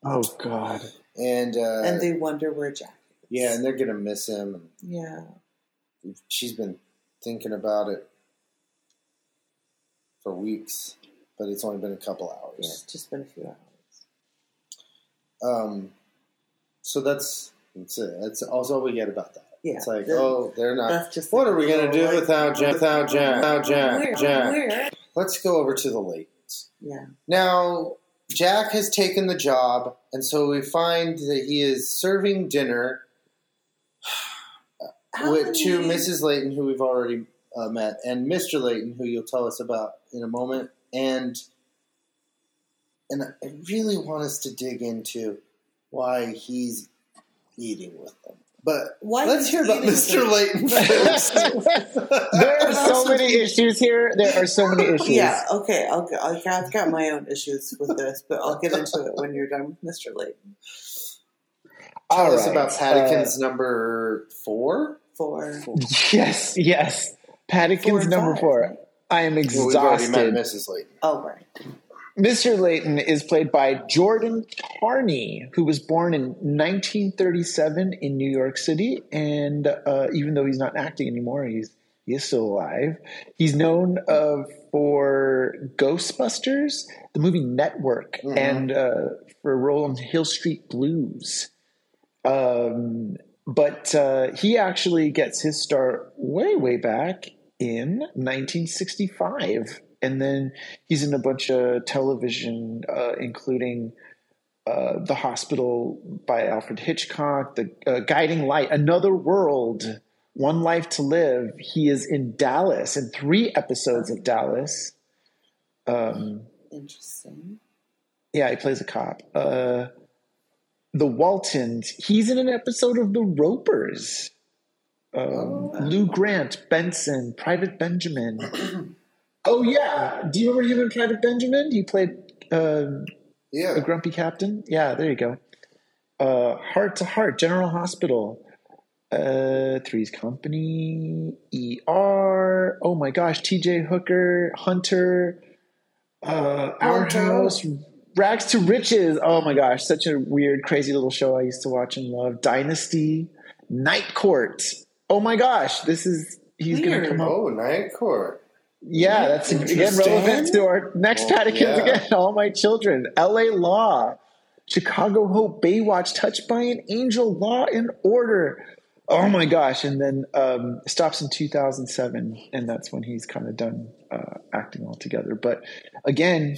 Oh God. And uh, and they wonder where Jack is. yeah, and they're gonna miss him. And yeah. she's been thinking about it for weeks, but it's only been a couple Yeah, hours. it's just been a few hours. Um, so that's that's it. That's also all we get about that. Yeah, It's like, the- oh, they're not. That's just What are we gonna do like, without Jack? Without Jack? Without Jack? Where? Jack? Let's go over to the Laytons. Yeah. Now, Jack has taken the job, and so we find that he is serving dinner with, to Mrs. Layton, who we've already uh, met, and Mr. Layton, who you'll tell us about in a moment. And and I really want us to dig into why he's eating with them. But Why let's hear about Mr. them. Layton first. there are so many issues here. There are so many issues. Yeah, okay. I'll, I'll, I've got my own issues with this, but I'll get into it when you're done with Mr. Layton. All Tell us right. about Paddington's number four. For Uh, yes, yes. Four Paddington's number five, four. I am Well, we've already met exhausted. Mrs. Layton. oh right, Mr. Layton is played by Jordan Charney, who was born in 1937 in New York City, and uh, even though he's not acting anymore, he's he is still alive. He's known uh, for Ghostbusters, the movie Network, Mhm. and uh, for a role in Hill Street Blues. Um, but uh, he actually gets his start way, way back in 1965, and then he's in a bunch of television, uh, including uh, The Hospital by Alfred Hitchcock, The uh, Guiding Light, Another World, One Life to Live. He is in Dallas in three episodes of Dallas. Um, Interesting. yeah, he plays a cop. Uh, the Waltons. He's in an episode of The Ropers. Um, Oh. Lou Grant, Benson, Private Benjamin. oh yeah, do you remember him in Private Benjamin? He played um, Yeah. a grumpy captain. Yeah, there you go. Uh, Heart to Heart, General Hospital, uh, Three's Company, ER. Oh my gosh, T.J. Hooker, Hunter, uh, Our. House, Rags to Riches. Oh my gosh, such a weird, crazy little show I used to watch and love. Dynasty, Night Court. Oh my gosh, this is he's going to come up. Oh, Night Court. Yeah, that's again relevant to our next Well, Patikins yeah. again. All my children, L.A. Law, Chicago Hope, Baywatch, Touched by an Angel, Law and Order. Oh my gosh! And then um, stops in 2007, and that's when he's kind of done uh, acting altogether. But again,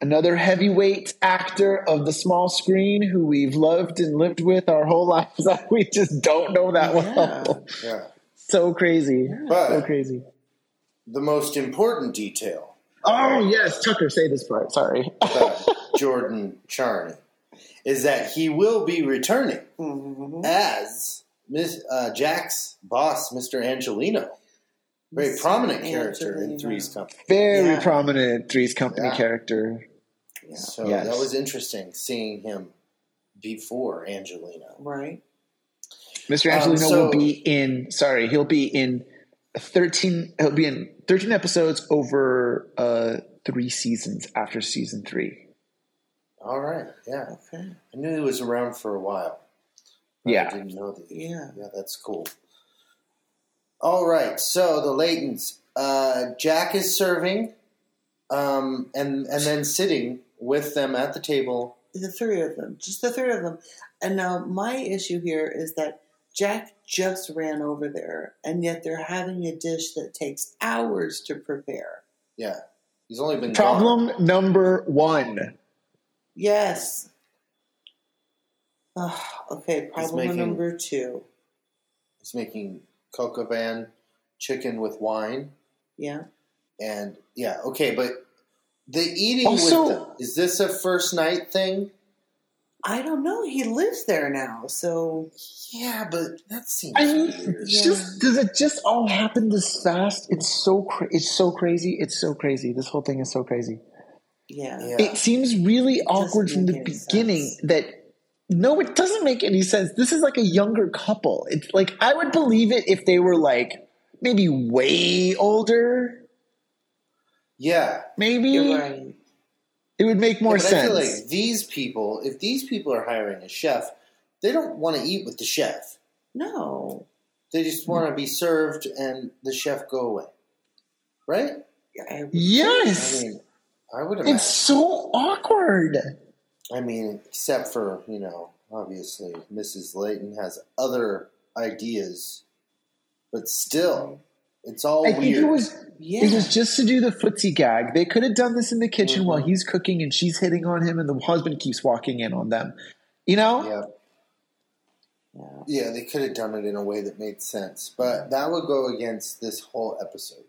another heavyweight actor of the small screen who we've loved and lived with our whole lives we just don't know that well. Yeah. so crazy, But- so crazy. The most important detail Oh yes, Tucker, say this part. Sorry. about Jordan Charney is that he will be returning Mhm. as Miss uh, Jack's boss, Mr. Angelino. Very Mr. prominent character in Three's Company. Very Yeah. prominent Three's Company Yeah. character. Yeah. So Yes. that was interesting seeing him before Angelino. Right. Mr. Um, Angelino so- will be in. Sorry, he'll be in thirteen. it'll be in thirteen episodes over uh, three seasons after season three. All right, yeah. Okay. I knew he was around for a while. Yeah. I didn't know that. Yeah. Yeah, that's cool. All right, so the Laytons. Uh, Jack is serving, um, and and then sitting with them at the table. The three of them, just the three of them. And now my issue here is that Jack just ran over there, and yet they're having a dish that takes hours to prepare. Yeah, he's only been gone. Problem number one. Yes. Ah, okay, problem making- number two. He's making coq au vin chicken with wine, Yeah. and yeah, okay, but the eating Also- with them is this a first night thing? I don't know. He lives there now, so Yeah, but that seems I mean, weird. it's just does it just all happen this fast? It's so cra- it's so crazy. It's so crazy. This whole thing is so crazy. yeah. Yeah. It seems really doesn't awkward from the beginning sense. that no, it doesn't make any sense. This is like a younger couple. It's like I would believe it if they were like maybe way older. yeah, Maybe You're right. It would make more Yeah, but sense. I feel like these people, if these people are hiring a chef, they don't want to eat with the chef. No. They just want to be served and the chef go away. Right? I, yes, I mean, I would imagine. it's so awkward. I mean, except for, you know, obviously Mrs. Layton has other ideas, but still, it's all I think it was yeah. It was just to do the footsie gag. They could have done this in the kitchen Mhm. while he's cooking and she's hitting on him, and the husband keeps walking in on them. You know? yeah. yeah. Yeah, they could have done it in a way that made sense, but that would go against this whole episode.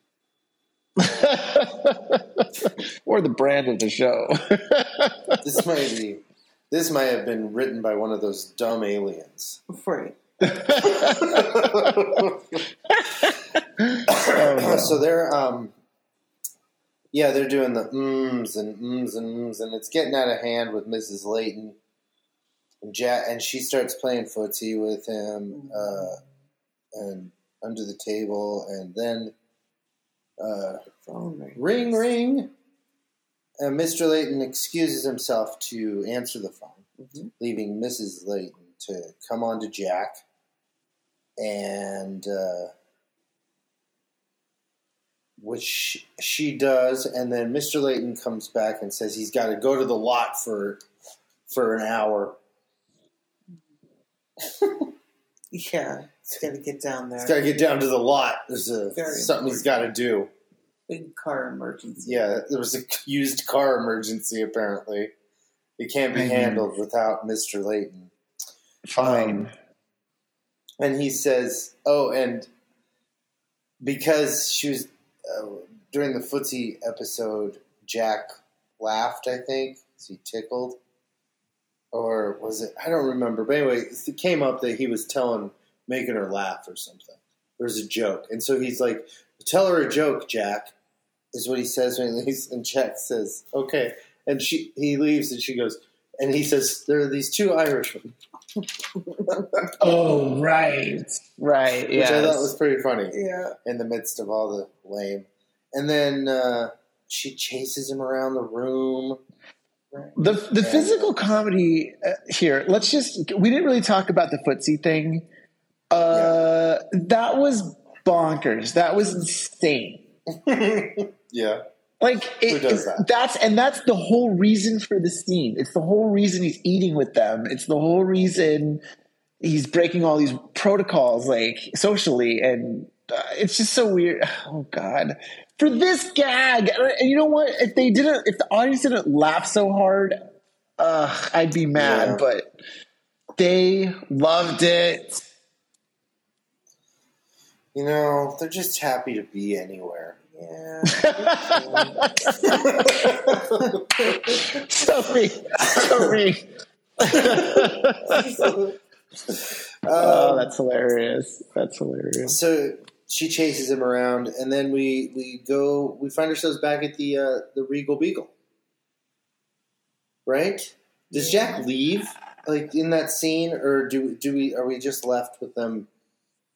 or the brand of the show. This might be, this might have been written by one of those dumb aliens. Right. Oh, so they're, um, yeah, they're doing the ums and ums and ums, and it's getting out of hand with Mrs. Layton. And Jack, and she starts playing footsie with him, uh, and under the table, and then uh, ring. ring, ring. And Mr. Layton excuses himself to answer the phone, Mhm. leaving Mrs. Layton to come on to Jack. And uh, which she does, and then Mr. Layton comes back and says he's got to go to the lot for for an hour. Yeah. He's got to get down there. He's got to get down to the lot. There's a, Very something he's got to do. Big car emergency. Yeah, there was a used car emergency. Apparently, it can't be Mhm. handled without Mister Layton. Fine. And he says, "Oh, and because she was uh, during the footsie episode, Jack laughed. I think he tickled, or was it? I don't remember. But anyway, it came up that he was telling, making her laugh or something. There was a joke, and so he's like, "Tell her a joke, Jack." Is what he says when he leaves, and Jack says, "Okay." And she he leaves, and she goes, and he says, "There are these two Irishmen," Oh, right. Right. which Yeah. I thought was pretty funny. Yeah. in the midst of all the lame. And then uh, she chases him around the room. The the physical comedy uh, here. Let's just. We didn't really talk about the footsie thing. Uh, That was bonkers. That was insane. Yeah. Like it, that? that's and that's the whole reason for the scene. It's the whole reason he's eating with them. It's the whole reason he's breaking all these protocols, like socially, and uh, it's just so weird. Oh God, for this gag, and you know what? If they didn't, if the audience didn't laugh so hard, uh, I'd be mad. Yeah. But they loved it. You know, they're just happy to be anywhere. Yeah. Sorry, sorry. Oh, Um, that's hilarious. That's hilarious. so she chases him around, and then we, we go. We find ourselves back at the uh, the Regal Beagle. Right? Does Jack leave like in that scene, or do do we are we just left with them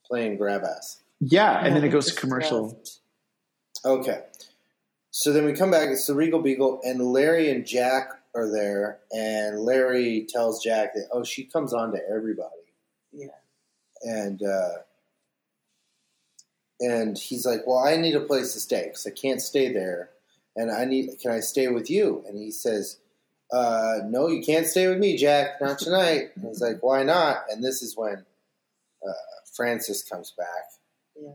playing grab ass? Yeah, and then it goes to commercial. left. Okay. So then we come back. It's the Regal Beagle, and Larry and Jack are there. And Larry tells Jack that, oh, she comes on to everybody. Yeah. And uh, and he's like, well, I need a place to stay because I can't stay there. And I need, can I stay with you? And he says, uh, no, you can't stay with me, Jack. Not tonight. And he's like, why not? And this is when uh, Francis comes back. Yeah.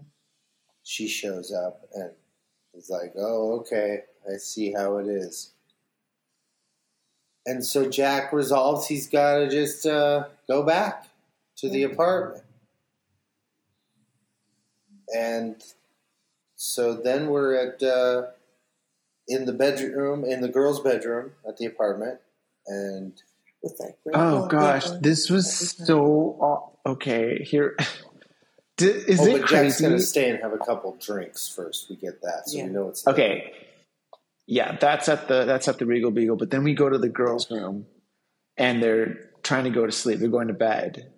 She shows up and He's like, oh, okay, I see how it is. And so Jack resolves he's got to just uh, go back to the apartment. And so then we're at uh, in the bedroom, in the girls' bedroom at the apartment, and With that Oh gosh, paper. this was so okay. Here, D- is oh, it but Jack's going to stay and have a couple drinks first. We get that, so Yeah. we know it's Okay, yeah, that's at the that's at the Regal Beagle. But then we go to the girls' room, and they're trying to go to sleep. They're going to bed,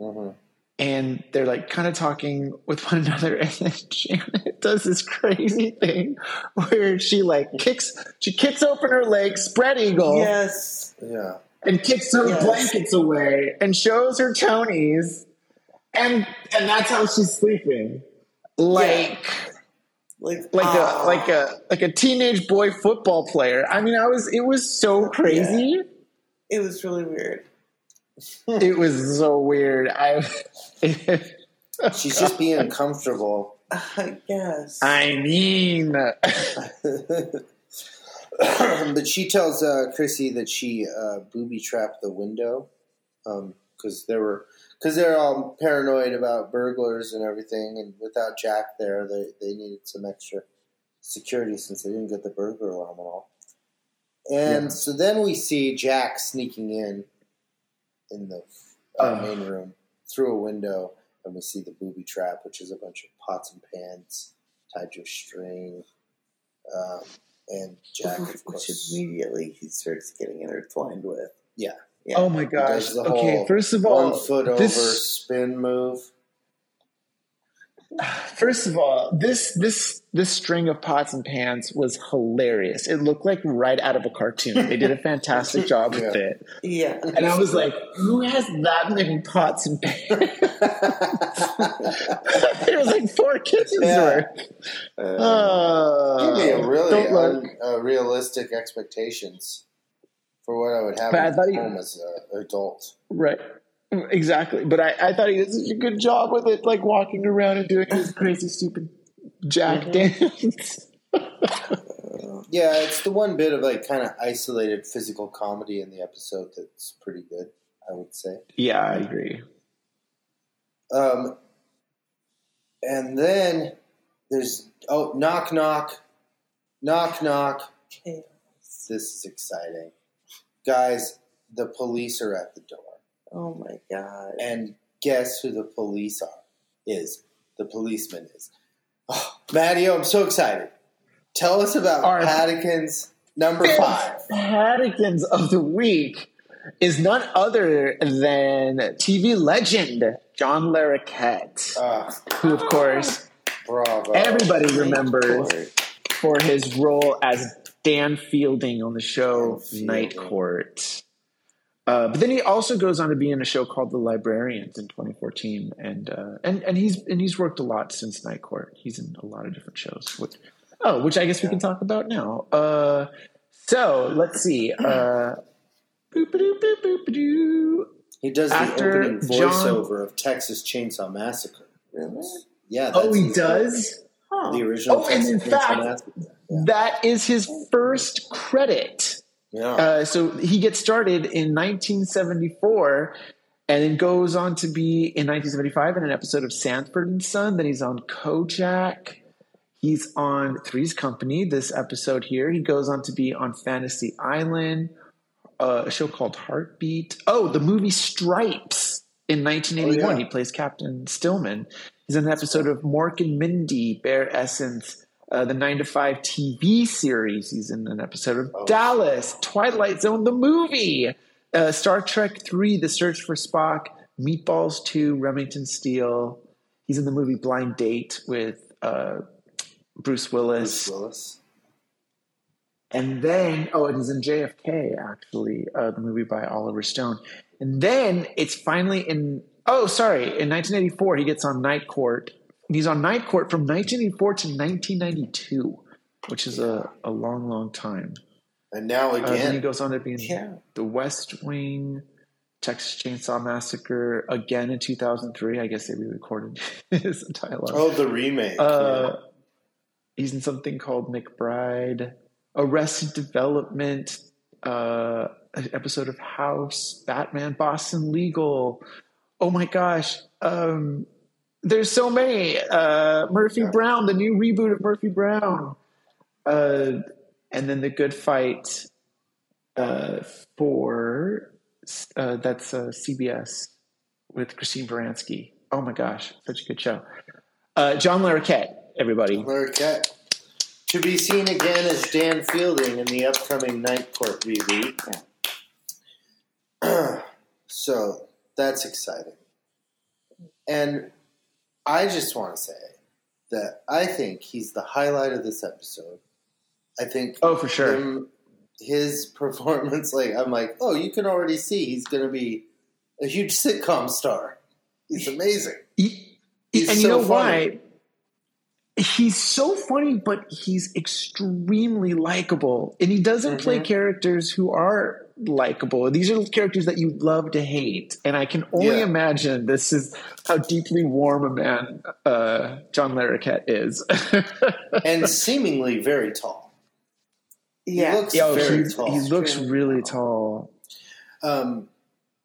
hmm and they're like kind of talking with one another. And then Janet does this crazy thing where she like kicks she kicks open her leg, spread eagle, Yes. Yeah, and kicks her Yes. blankets away and shows her tonies and and that's how she's sleeping like Like like ah. a like a like a teenage boy football player i mean i was it was so crazy It was really weird. it was so weird i she's just being comfortable. I guess. i mean but she tells uh, Chrissy that she uh, booby trapped the window because there were because they're all paranoid about burglars and everything, and without Jack there, they they needed some extra security since they didn't get the burglar alarm at all. And Yeah. so then we see Jack sneaking in in the uh, Ugh. main room through a window, and we see the booby trap, which is a bunch of pots and pans tied to a string. Um, and Jack, of Which course, immediately he starts getting intertwined with. Yeah. Yeah. oh my gosh okay first of all one foot over this spin move. First of all, this this this string of pots and pans was hilarious. It looked like right out of a cartoon. They did a fantastic job with it. Yeah. And I was like, who has that many pots and pans? there was like four kitchens Yeah. worth. Uh, Uh, give me a really don't un, uh, realistic expectations for what I would have But I at thought you- home as an adult. Right. exactly. But I, I thought he did such a good job with it, like walking around and doing his crazy, stupid jack Mhm. dance. Yeah, it's the one bit of like kind of isolated physical comedy in the episode that's pretty good. I would say. yeah, I agree. Um, and then there's oh knock knock, knock knock. Chaos. This is exciting, guys. The police are at the door, Oh my god. and guess who the police are? Is the policeman is? Oh, Maddie, I'm so excited. Tell us about Our- Paddington's number five. Paddingtons of the week is none other than TV legend John Larroquette, Ah, who, of course, bravo! everybody remembers for his role as Dan Fielding on the show Night Court. Uh, but then he also goes on to be in a show called The Librarians in 2014, and uh, and and he's and he's worked a lot since Night Court. He's in a lot of different shows. Which, oh, which I guess we can talk about now. Uh, so let's see. Uh. He does the opening John- voiceover of Texas Chainsaw Massacre. Really? Yeah, Oh, he does. Huh. The original Oh, and Texas in Chainsaw fact- Massacre. That is his first credit. Yeah. Uh, so he gets started in 1974 and then goes on to be in 1975 in an episode of Sanford and Son. Then he's on Kojak. He's on Three's Company, this episode here. He goes on to be on Fantasy Island, uh, a show called Heartbeat. Oh, the movie Stripes in 1981. Oh, yeah. He plays Captain Stillman. He's in an episode of Mork and Mindy, Bare Essence, uh, the 9 to 5 TV series. He's in an episode of Oh. Dallas, Twilight Zone, the movie, uh, Star Trek 3, The Search for Spock, Meatballs 2, Remington Steele. He's in the movie Blind Date with uh, Bruce Willis. Bruce Willis. And then, oh, it is in JFK, actually, uh, the movie by Oliver Stone. And then it's finally in, oh, sorry, in 1984, he gets on Night Court. And he's on Night Court from 1984 to 1992, which is a, a long, long time. And now Uh, then he goes on to be in Yeah. The West Wing, Texas Chainsaw Massacre, again in 2003. I guess they re recorded his dialogue. oh, the remake. Uh, he's in something called McBride, Arrested Development, uh, an episode of House, Batman, Boston Legal. Oh my gosh. Um, there's so many. Uh, Murphy Yeah. Brown, the new reboot of Murphy Brown. Uh, and then The Good Fight uh, for uh, that's uh, CBS with Christine Baranski. Oh my gosh, such a good show. Uh, John Larroquette, everybody. Larroquette. To be seen again as Dan Fielding in the upcoming Night Court reboot. so that's exciting. And I just want to say that I think he's the highlight of this episode. I think Oh, for sure. him, his performance, like I'm like, oh, you can already see he's going to be a huge sitcom star. He's amazing. He- He's and you so know funny. why? He's so funny, but he's extremely likable, and he doesn't play Mhm. characters who are likable. These are characters that you love to hate, and I can only Yeah. imagine this is how deeply warm a man uh, John Larroquette is. and seemingly very tall. Yeah. He looks Yo, very he, tall. he looks really tall. tall. Um,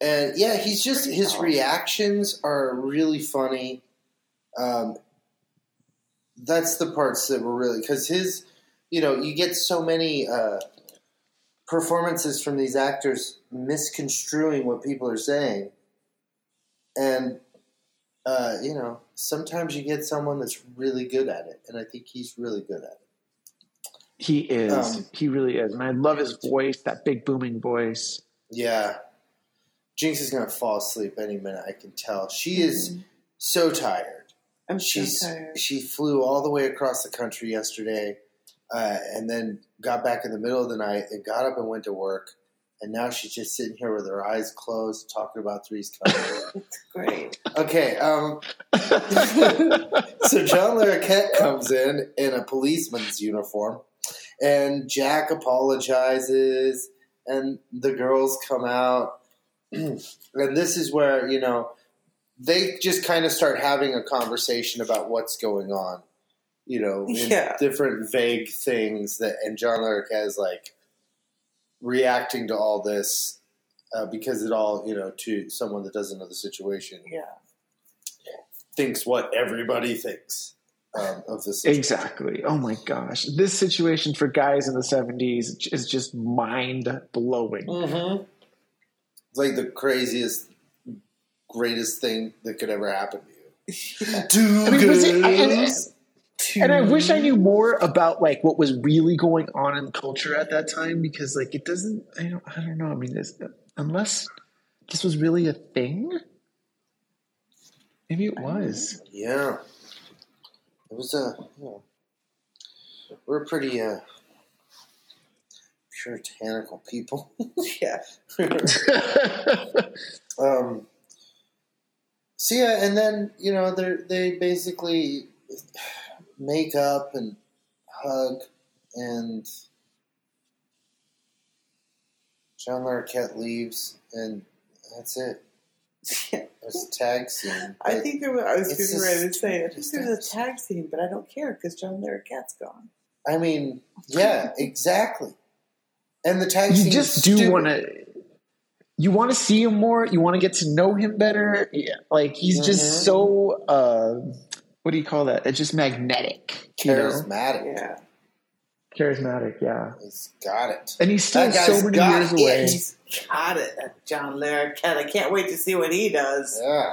and yeah, he's just his tall. reactions are really funny. Um, that's the parts that were really because his, you know, you get so many uh, performances from these actors misconstruing what people are saying, and uh, you know, sometimes you get someone that's really good at it, and I think he's really good at it. He is. Um, he really is, and I love his voice, that big booming voice. Yeah. Jinx is going to fall asleep any minute, I can tell. She is so tired. I'm so tired. she flew all the way across the country yesterday, uh, and then got back in the middle of the night and got up and went to work. And now she's just sitting here with her eyes closed, talking about Three's Company. Great. okay, um, so John Larroquette comes in in a policeman's uniform, and Jack apologizes, and the girls come out, and this is where you know they just kind of start having a conversation about what's going on. You know, Yeah. different vague things that, and John Larroquette is like reacting to all this uh, because it all, you know, to someone that doesn't know the situation Yeah. thinks what everybody thinks um, of the situation. Exactly. Oh my gosh. This situation for guys in the 70s is just mind blowing. Mm-hmm. It's like the craziest, greatest thing that could ever happen to you. Two I mean, was it- I- and- girls. And I wish I knew more about like what was really going on in the culture at that time because like it doesn't I don't I don't know. I mean this unless this was really a thing. Maybe it was. Yeah. It was a, you know, we're pretty uh, puritanical people. Yeah. um, so yeah, and then you know they they basically make up and hug, and John Larroquette leaves, and that's it. Yeah. There's a tag scene. I think there was, I was It's getting just- ready to say, I think just there's a tag scene, but I don't care because John Larroquette's gone. I mean, yeah, exactly. And the tag you scene just is do want to you want to see him more you want to get to know him better yeah, like he's Mhm. just so uh what do you call that it's just magnetic you know? charismatic. Yeah. charismatic yeah He's got it. and he's still That so many got years it. away He's got it, John Larroquette. I can't wait to see what he does. Yeah.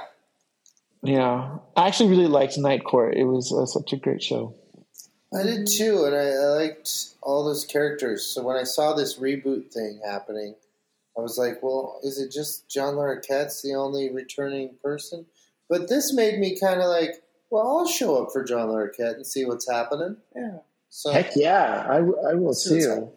yeah i actually really liked night court it was uh, such a great show I did too, and I, I liked all those characters. So when I saw this reboot thing happening, I was like, "Well, is it just John Larroquette's the only returning person?" But this made me kind of like, "Well, I'll show up for John Larroquette and see what's happening." Yeah. So, heck yeah i, I will See you.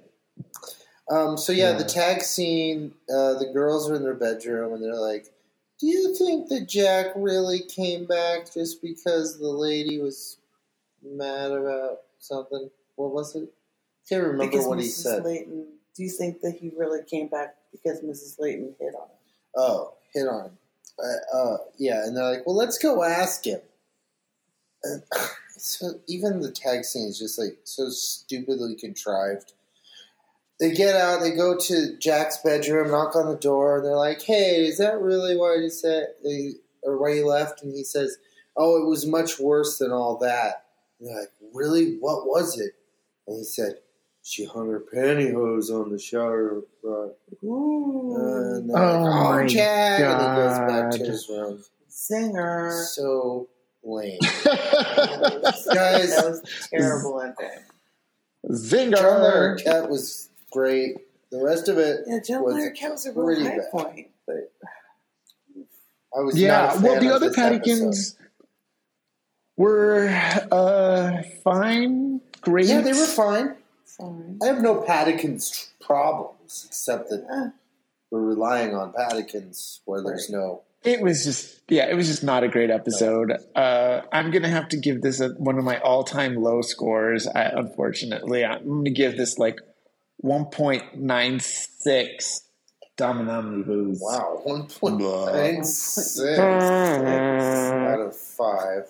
um, so yeah, Yeah. the tag scene. Uh, the girls are in their bedroom, and they're like, "Do you think that Jack really came back just because the lady was mad about something? What was it? Can't remember Because what he Mrs. said." Layton, do you think that he really came back because Mrs. Layton hit on him? Oh, hit on him. Uh, uh, yeah, and they're like, well, let's go ask him. So even the tag scene is just like so stupidly contrived. They get out, they go to Jack's bedroom, knock on the door, and they're like, "Hey, is that really why you said, they, or why you left?" And he says, "Oh, it was much worse than all that." And they're like, "Really? What was it?" And he said, "She hung her pantyhose on the shower rod." And they're Oh like, oh, my Jack! And he goes back to his room. Singer. So lame. Guys. Guys. That was a terrible ending. zinger John Larroquette was great. The rest of it, Yeah, John Was Larroquette was a real pretty high bad. point, but I was yeah not a fan well the of other this paddykins were uh fine great Yeah, they were fine. fine. I have no Paddykins problems, except that Uh, we're relying on Paddykins where there's no. It was just, yeah, it was just not a great episode. Uh, I'm gonna have to give this a, one of my all-time low scores. I, unfortunately, I'm gonna give this like 1.96 Dominami booze. Wow, one point nine six Mm. out of five.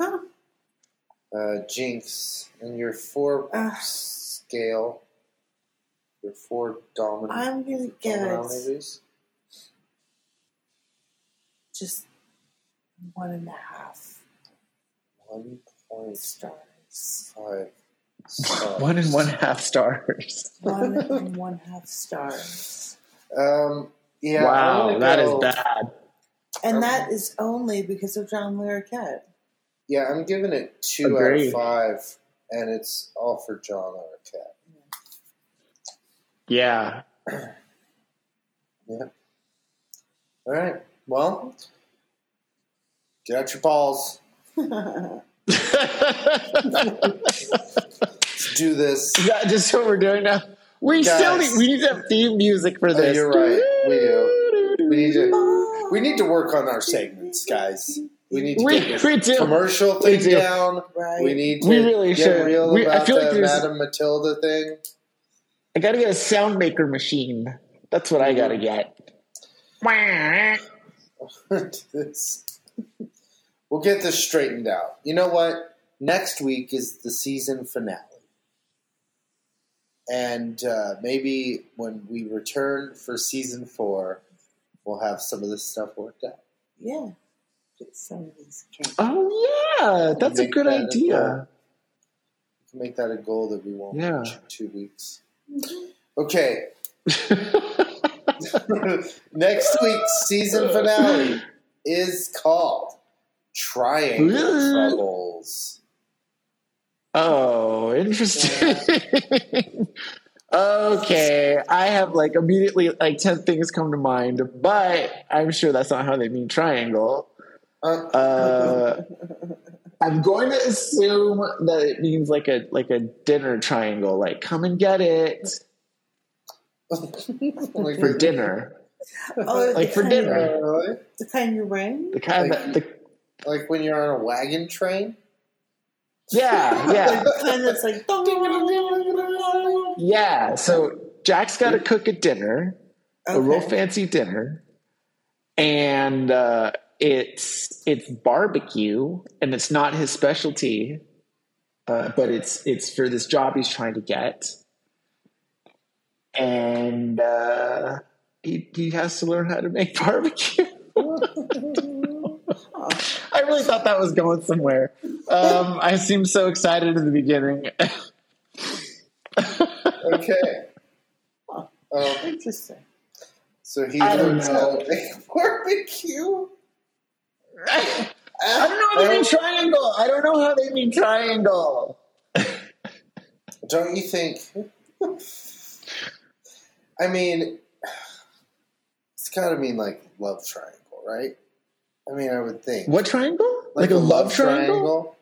Uh, Jinx, and your four Ah. scale, your four dominant. I'm gonna give dominant it movies. Just one and a half One point stars. five. stars. One and one half stars. One and one half stars. Um. Yeah. Wow, gonna that is bad. And Um, that is only because of John Larroquette. Yeah, I'm giving it two out of five, and it's all for John Larroquette. Yeah. Yeah. All right. Well, get out your balls. Let's do this. Is that just what we're doing now? We Guys. still need, we need to have theme music for oh, this. you're right. We do. We need to. We need to work on our segments, guys. We need to We- get this we do. commercial We do. down. Right. We need to We really get should. real We- I about feel like the there's- Madame Matilda thing. I gotta get a sound maker machine. That's what I mm-hmm. gotta get. This- we'll get this straightened out. You know what? Next week is the season finale. And uh, maybe when we return for season four, we'll have some of this stuff worked out. Yeah. Get some of these candy. Oh yeah, that's a good that idea. goal. We can make that a goal that we won't Yeah. in two weeks. Okay. Next week's season finale is called Triangle Troubles. Oh, interesting. okay, I have like immediately like ten things come to mind, but I'm sure that's not how they mean triangle. Uh, Uh, I'm going to assume that it means like a like a dinner triangle, like come and get it like, for dinner, Oh, like for dinner. of- Really? The kind you ring? The kind Like- of the Like when you're on a wagon train? yeah yeah The kind that's like. yeah. So Jack's got to cook a dinner. a real fancy dinner, and uh, it's it's barbecue, and it's not his specialty, uh, but it's it's for this job he's trying to get, and uh, he he has to learn how to make barbecue. I really thought that was going somewhere. Um, I seemed so excited in the beginning. Okay. Um, Interesting. so he I don't how know. to make barbecue. Right. I don't know how they mean triangle. I don't know how they mean triangle. Don't you think? I mean, it's kind of mean like love triangle, right? I mean, I would think. What triangle? Like, a, love, triangle?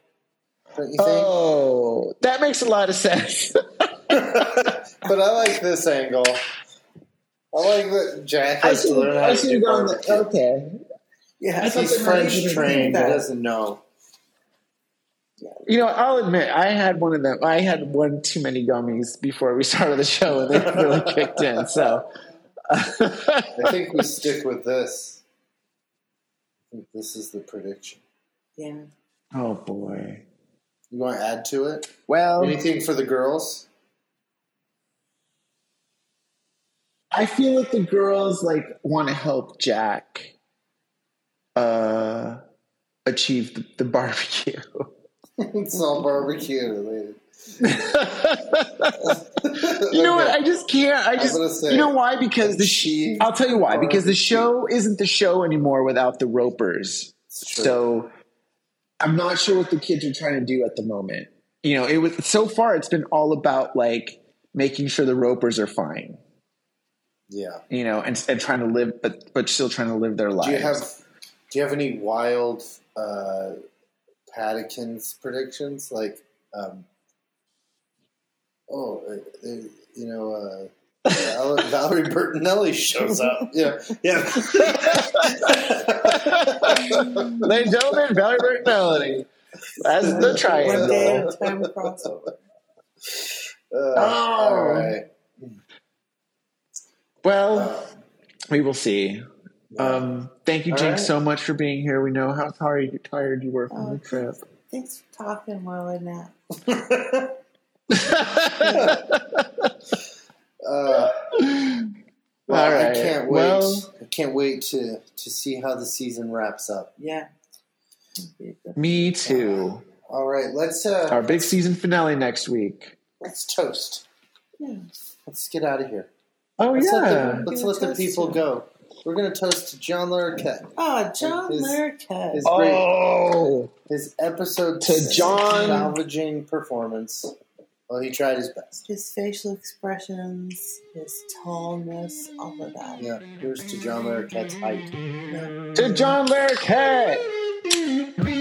Don't you think? Oh, that makes a lot of sense. but I like this angle. I like that Jack I has to see. learn how I to do barbecue. Okay. Yeah. I He's French trained. He that. doesn't know. You know, I'll admit, I had one of them. I had one too many gummies before we started the show, and they really kicked in. So, I think we stick with this. I think this is the prediction. Yeah. oh boy. You want to add to it? Well, Anything for the girls? I feel like the girls like want to help Jack uh achieve the, the barbecue. it's all barbecue related. you know what? I just can't. I just say you know why? Because the sh- achieve I'll tell you why. Because the show isn't the show anymore without the ropers. So I'm not sure what the kids are trying to do at the moment. You know, it was so far it's been all about like making sure the ropers are fine. yeah. You know, and, and trying to live, but but still trying to live their lives. Do you have Do you have any wild uh, Paddykins predictions? Like, um, oh, uh, you know, uh, Val- Valerie Bertinelli shows up. Yeah, yeah. Ladies and gentlemen, Valerie Bertinelli as the One day triangle. at a time crossover. Uh, Oh. All right. Well, Uh, we will see. Um, thank you, All Jinx, right. so much for being here. We know how tired tired you were from Oh. the trip. Thanks for talking while I nap. uh, well, All I can't wait. Well- I can't wait to to see how the season wraps up. Yeah. Me too. All right, let's uh, Our big season finale next week. let's toast. Yeah. Let's get out of here. Oh Let's yeah. let the, let's Give let the people to- go. We're gonna toast to John Larroquette. Oh, John His- Larroquette. his- Oh, His episode To six John- salvaging performance. Well, he tried his best. His facial expressions, his tallness, all of that. Yeah, here's to John Larroquette's height. Yeah. to John Larroquette.